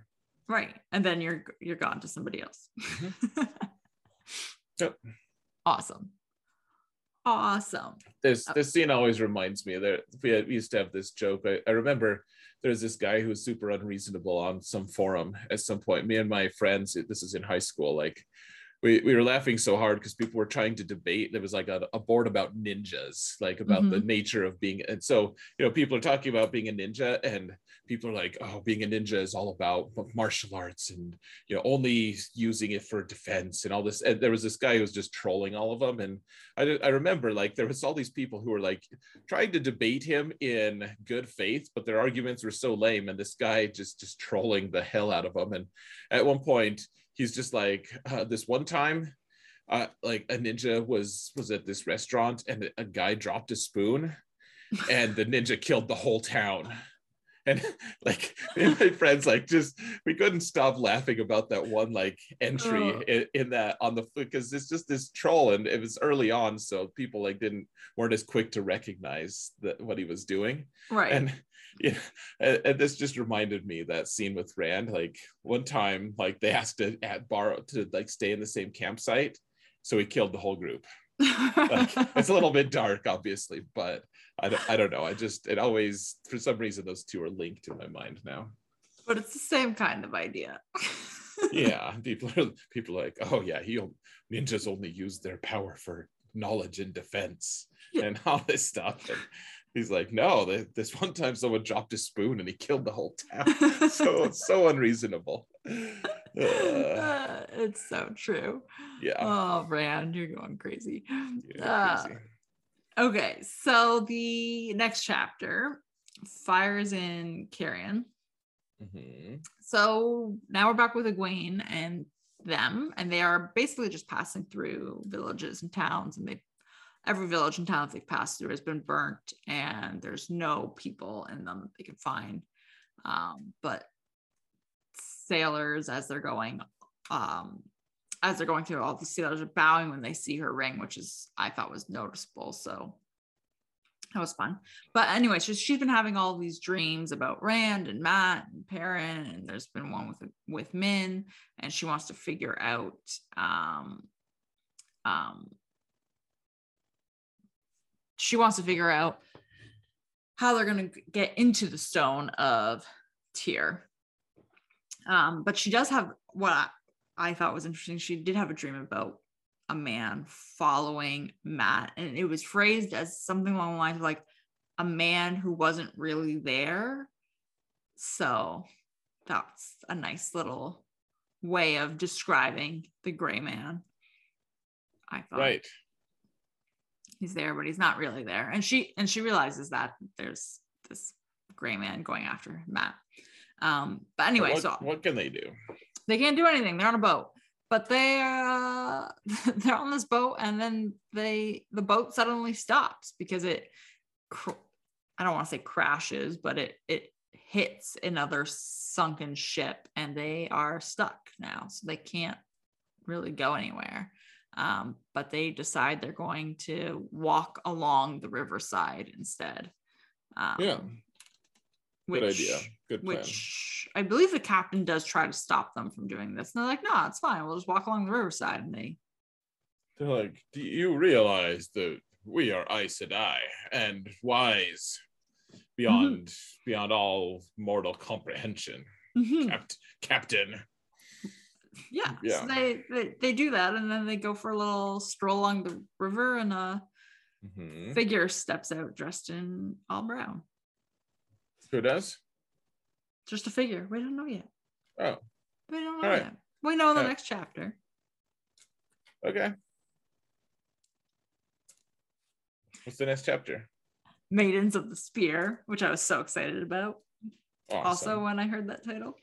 right and then you're you're gone to somebody else mm-hmm. Yep. awesome awesome This Oh. this scene always reminds me that we, had, we used to have this joke. I, I remember there's this guy who was super unreasonable on some forum at some point. Me and my friends, this is in high school, like we, we were laughing so hard because people were trying to debate. There was like a, a board about ninjas, like about the mm-hmm. nature of being. And so, you know, people are talking about being a ninja, and people are like, oh, being a ninja is all about martial arts and, you know, only using it for defense and all this. And there was this guy who was just trolling all of them. And I, I remember like there was all these people who were like trying to debate him in good faith, but their arguments were so lame. And this guy just, just trolling the hell out of them. And at one point, he's just like uh, this one time uh, like a ninja was was at this restaurant and a guy dropped a spoon and the ninja killed the whole town. And like and my friends like just we couldn't stop laughing about that one like entry Oh. in, in that on the because it's just this troll and it was early on so people like didn't weren't as quick to recognize that what he was doing. Right. And yeah and, and this just reminded me that scene with rand like one time like they asked to at borrow to like stay in the same campsite so he killed the whole group. Like it's a little bit dark obviously but I don't, I don't know. I just it always for some reason those two are linked in my mind now. But it's the same kind of idea. Yeah people are people are like oh yeah he ninjas only use their power for knowledge and defense Yeah. and all this stuff. And he's like no they, this one time someone dropped a spoon and he killed the whole town. So so unreasonable. Uh, Uh, it's so true. Yeah, oh rand you're going crazy. Yeah, uh, crazy. okay so the next chapter fires in carrion. Mhm. So now we're back with Egwene and them, and they are basically just passing through villages and towns, and they every village and town they've passed through has been burnt, and there's no people in them that they can find. Um, but sailors, as they're going, um, as they're going through, all the sailors are bowing when they see her ring, which is I thought was noticeable. So that was fun. But anyway, she's she's been having all these dreams about Rand and Mat and Perrin, and there's been one with with Min, and she wants to figure out um um she wants to figure out how they're gonna get into the stone of Tear. Um, but she does have what I, I thought was interesting. She did have a dream about a man following Mat, and it was phrased as something along the lines of like a man who wasn't really there. So that's a nice little way of describing the gray man. I thought right he's there, but he's not really there. And she and she realizes that there's this gray man going after Mat. Um, but anyway, what, so what can they do they can't do anything. They're on a boat, but they uh, they're on this boat, and then they the boat suddenly stops because it. Cr- I don't want to say crashes, but it it hits another sunken ship, and they are stuck now, so they can't really go anywhere. Um, but they decide they're going to walk along the riverside instead. Um, Yeah. Good idea. Good plan. Which I believe the captain does try to stop them from doing this. And they're like, no, it's fine. We'll just walk along the riverside. And they, They're like, do you realize that we are Aes Sedai and wise beyond beyond all mortal comprehension, Mhm. Capt- Captain? Yeah. Yeah. So they, they they do that, and then they go for a little stroll along the river, and a Mhm. figure steps out dressed in all brown. Who does? Just a figure. We don't know yet. Oh, We don't know right. yet. We know in the Yeah. next chapter. okay. What's the next chapter? Maidens of the Spear, which I was so excited about. Awesome. also when I heard that title.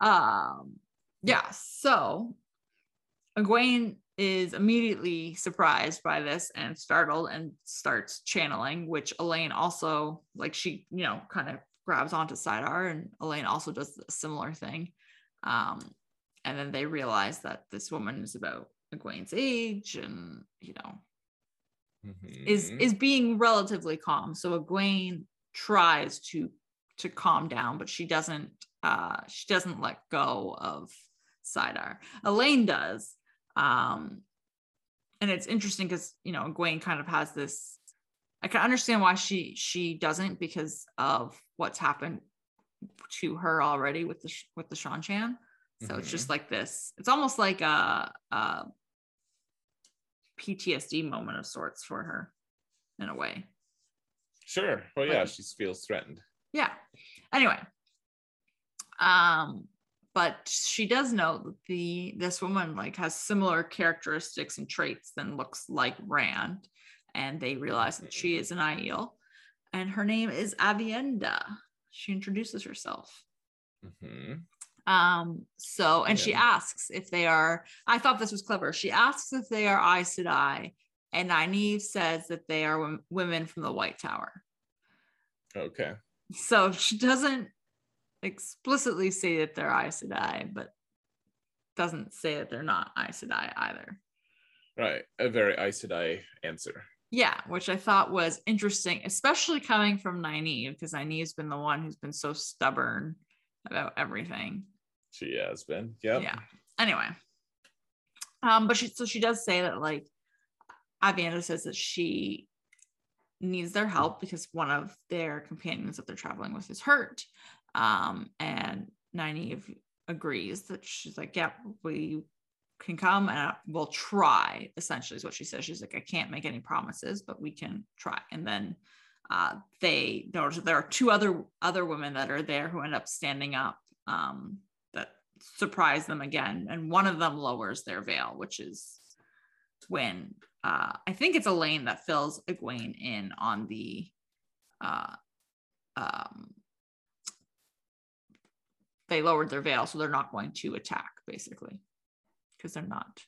Um, yeah, so Egwene is immediately surprised by this and startled and starts channeling, which Elayne also like she, you know, kind of grabs onto saidar and Elayne also does a similar thing. Um, and then they realize that this woman is about Egwene's age and you know is Mhm. is being relatively calm. So Egwene tries to to calm down, but she doesn't uh she doesn't let go of saidar. Elayne does. Um and it's interesting because you know Egwene kind of has this I can understand why she she doesn't because of what's happened to her already with the with the Seanchan. So it's just like this. It's almost like a, a PTSD moment of sorts for her in a way. Sure. Well, yeah, Like- she feels threatened. Yeah. Anyway. Um, but she does know that the this woman like has similar characteristics and traits than looks like Rand, and they realize that she is an Aiel, and her name is Aviendha. She introduces herself. hmm Um, so and she asks if they are, I thought this was clever. She asks if they are Aes Sedai, and Nynaeve says that they are wom- women from the White Tower. Okay. So she doesn't explicitly say that they're Aes Sedai, but doesn't say that they're not Aes Sedai either. Right. A very Aes Sedai answer. Yeah, which I thought was interesting, especially coming from Nynaeve, because Nynaeve's been the one who's been so stubborn about everything. She has been. Yep. Yeah. Anyway. Um, but she so she does say that like Aviendha says that she needs their help because one of their companions that they're traveling with is hurt. Um, and Nynaeve agrees that she's like, yeah, we can come and we'll try, essentially is what she says. She's like, I can't make any promises, but we can try. And then uh, they notice there are two other other women that are there who end up standing up um, that surprise them again. And one of them lowers their veil, which is when uh, I think it's Elayne that fills Egwene in on the uh, um, they lowered their veil, so they're not going to attack, basically, because they're not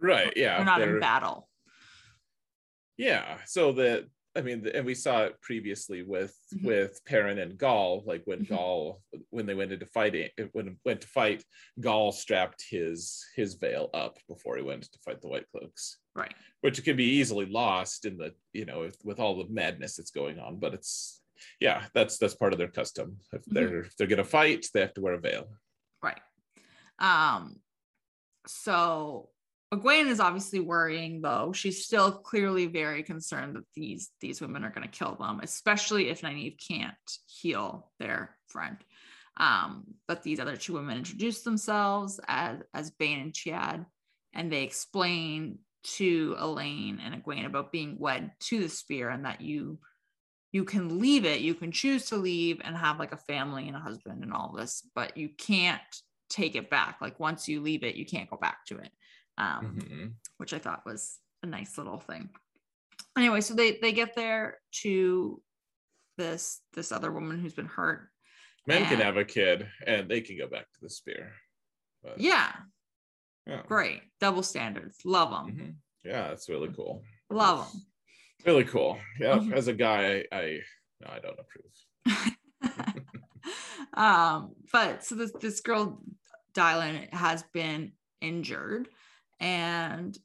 Right. Yeah. they're not they're- in battle. Yeah. So the I mean, the, and we saw it previously with Mhm. with Perrin and Gaul. Like when Mhm. Gaul, when they went into fighting, when went to fight, Gaul strapped his his veil up before he went to fight the White Cloaks, Right. which can be easily lost in the you know with, with all the madness that's going on. But it's yeah, that's that's part of their custom. If Mhm. they're if they're gonna fight, they have to wear a veil. Right. Um, so Egwene is obviously worrying though. She's still clearly very concerned that these these women are going to kill them, especially if Nynaeve can't heal their friend. Um, but these other two women introduce themselves as as Bain and Chiad, and they explain to Elayne and Egwene about being wed to the spear and that you you can leave it, you can choose to leave and have like a family and a husband and all this, but you can't take it back. Like once you leave it, you can't go back to it. Um, Mhm. which I thought was a nice little thing. Anyway, so they they get there to this this other woman who's been hurt. Men can have a kid, and they can go back to the spear. But, Yeah, yeah. great. Double standards. Love them. Mhm. Yeah, that's really cool. Love them. Really cool. Yeah. Mhm. As a guy, I, I no, I don't approve. um, but so this this girl, Dailin, has been injured, and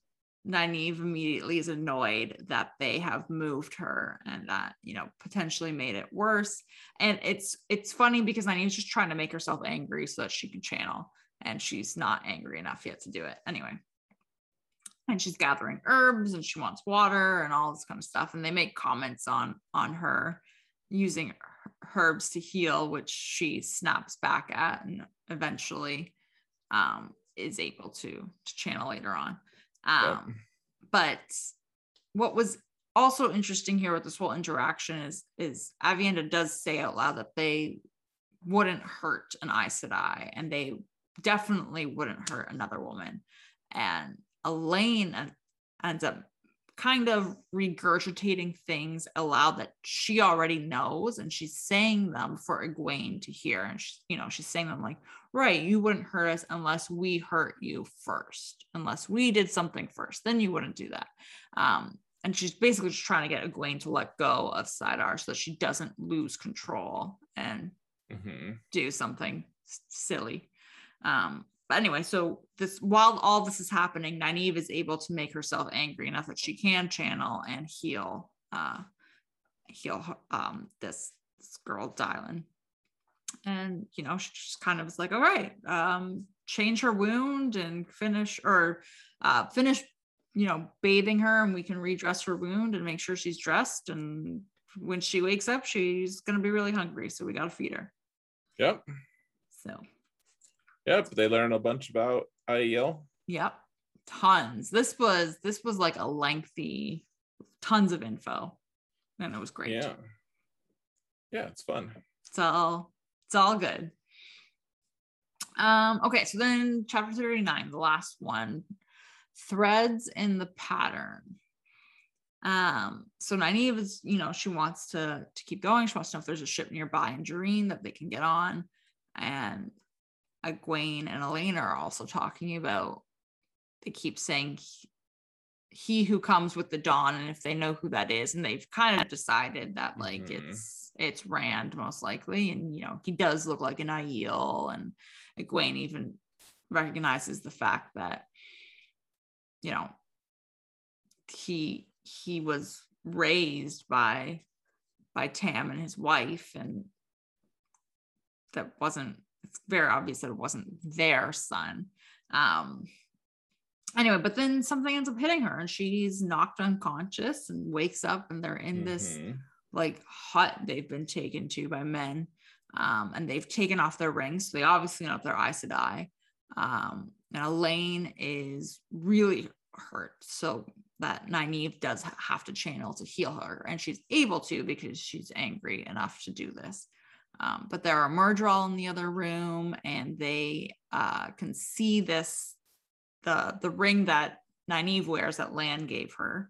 Nynaeve immediately is annoyed that they have moved her and that you know potentially made it worse. And it's it's funny because Nynaeve's just trying to make herself angry so that she can channel, and she's not angry enough yet to do it anyway. And she's gathering herbs and she wants water and all this kind of stuff. And they make comments on on her using herbs to heal, which she snaps back at and eventually um, is able to to channel later on. Um, yep. But what was also interesting here with this whole interaction is is Aviendha does say out loud that they wouldn't hurt an Aes Sedai and they definitely wouldn't hurt another woman. And Elayne ends up kind of regurgitating things aloud that she already knows and she's saying them for Egwene to hear. And she's you know she's saying them like right you wouldn't hurt us unless we hurt you first unless we did something first. Then you wouldn't do that. Um and she's basically just trying to get Egwene to let go of saidar so that she doesn't lose control and mm-hmm. do something silly. Um but anyway, so this while all this is happening, Nynaeve is able to make herself angry enough that she can channel and heal uh heal um this, this girl Dailin. And you know, she just kind of is like, all right, um, change her wound and finish or uh finish, you know, bathing her and we can redress her wound and make sure she's dressed. And when she wakes up, she's gonna be really hungry. So we gotta feed her. Yep. So Yep, they learn a bunch about Aiel. Yep, tons. This was this was like a lengthy, tons of info, and it was great. Yeah, yeah, it's fun. It's all it's all good. Um, okay, so then chapter 39, the last one, threads in the pattern. Um, so Nynaeve is, you know, she wants to to keep going. She wants to know if there's a ship nearby in Jurene that they can get on. And Egwene and Elayne are also talking about. They keep saying he, he, who comes with the dawn, and if they know who that is, and they've kind of decided that like mm-hmm. it's it's Rand most likely, and you know he does look like an Aiel, and Egwene even recognizes the fact that you know he he was raised by by Tam and his wife, and that wasn't it's very obvious that it wasn't their son. Um, anyway, but then something ends up hitting her and she's knocked unconscious and wakes up and they're in mm-hmm. this like hut they've been taken to by men. Um, and they've taken off their rings. So they obviously know if they're Aes Sedai. Um, and Elayne is really hurt. So that Nynaeve does have to channel to heal her. And she's able to because she's angry enough to do this. Um, but there are Myrddraal in the other room, and they uh, can see this the the ring that Nynaeve wears that Lan gave her,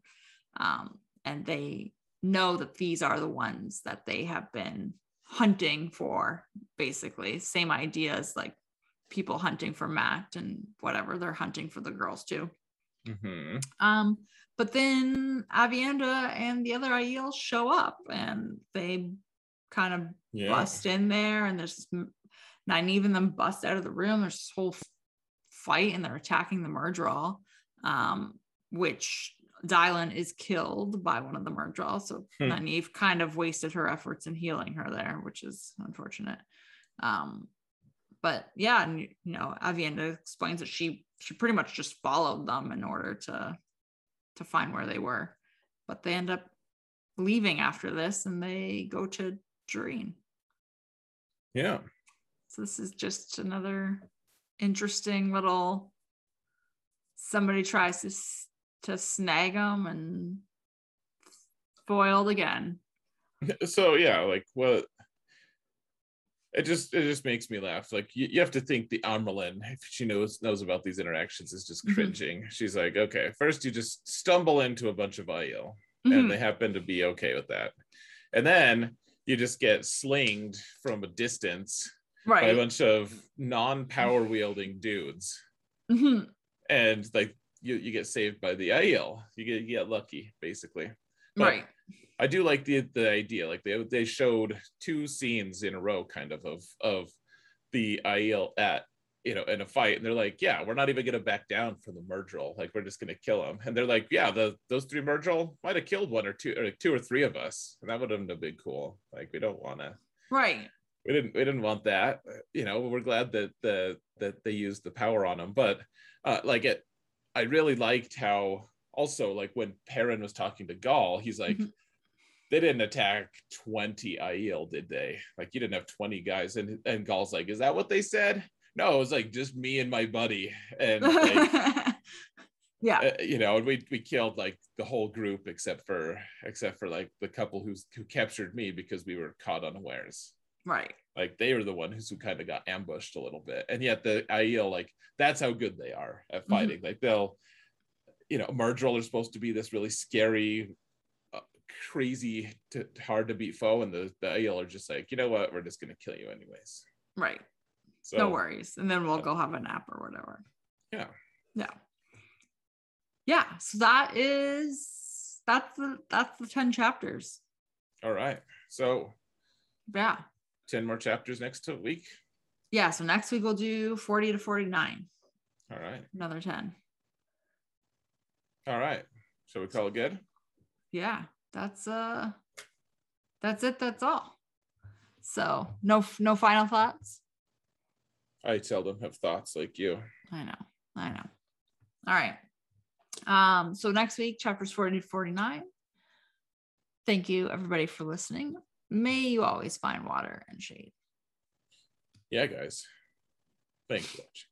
um, and they know that these are the ones that they have been hunting for. Basically, same idea as like people hunting for Mat and whatever they're hunting for the girls too. Mm-hmm. Um, but then Aviendha and the other Aiel show up and they kind of yeah. bust in there and there's not even them bust out of the room there's this whole fight and they're attacking the Myrddraal um, which Dailin is killed by one of the Myrddraal so hmm. Nynaeve kind of wasted her efforts in healing her there which is unfortunate um, but yeah and you know Aviendha explains that she she pretty much just followed them in order to to find where they were but they end up leaving after this and they go to Jurene. Yeah. So this is just another interesting little somebody tries to to snag them and foiled again. So yeah, like what it just it just makes me laugh. Like you, you have to think the Amyrlin, if she knows knows about these interactions, is just mm-hmm. cringing. Mm-hmm. She's like, okay, first you just stumble into a bunch of Aiel, mm-hmm. and they happen to be okay with that, and then you just get slinged from a distance right. by a bunch of non-power wielding dudes. Mm-hmm. And like you, you get saved by the Aiel. You get you get lucky, basically. But right. I do like the the idea. Like they they showed two scenes in a row, kind of of of the Aiel at you know, in a fight, and they're like, "Yeah, we're not even gonna back down from the Myrddraal. Like, we're just gonna kill them." And they're like, "Yeah, the those three Myrddraal might have killed one or two, or like two or three of us, and that would have been cool. Like, we don't want to." Right. We didn't. We didn't want that. You know, we're glad that the that they used the power on them, but uh, like it, I really liked how also like when Perrin was talking to Gaul, he's like. Mhm. They didn't attack 20 Aiel, did they? Like you didn't have 20 guys. And and Gaul's like, is that what they said? No, it was like just me and my buddy, and like, yeah. uh, you know, and we we killed like the whole group except for except for like the couple who's who captured me because we were caught unawares. Right. Like they were the ones who kind of got ambushed a little bit, and yet the Aiel, like that's how good they are at Mhm. fighting. Like they'll, you know, Myrddraal are supposed to be this really scary. uh, Crazy, to, hard to beat foe, and the the Aiel are just like, you know what, we're just gonna kill you anyways. Right. So no worries. And then we'll go have a nap or whatever. Yeah. Yeah. Yeah. So that is that's the that's the 10 chapters. All right. So Yeah. 10 more chapters next week. Yeah. So next week we'll do 40 to 49. All right. Another 10. All right. Shall we call it good? Yeah. That's uh that's it. That's all. So no no final thoughts. I seldom have thoughts like you. I know. I know. All right. Um, so next week, chapters 40 to 49. Thank you everybody for listening. May you always find water and shade. Yeah, guys. Thanks for watching.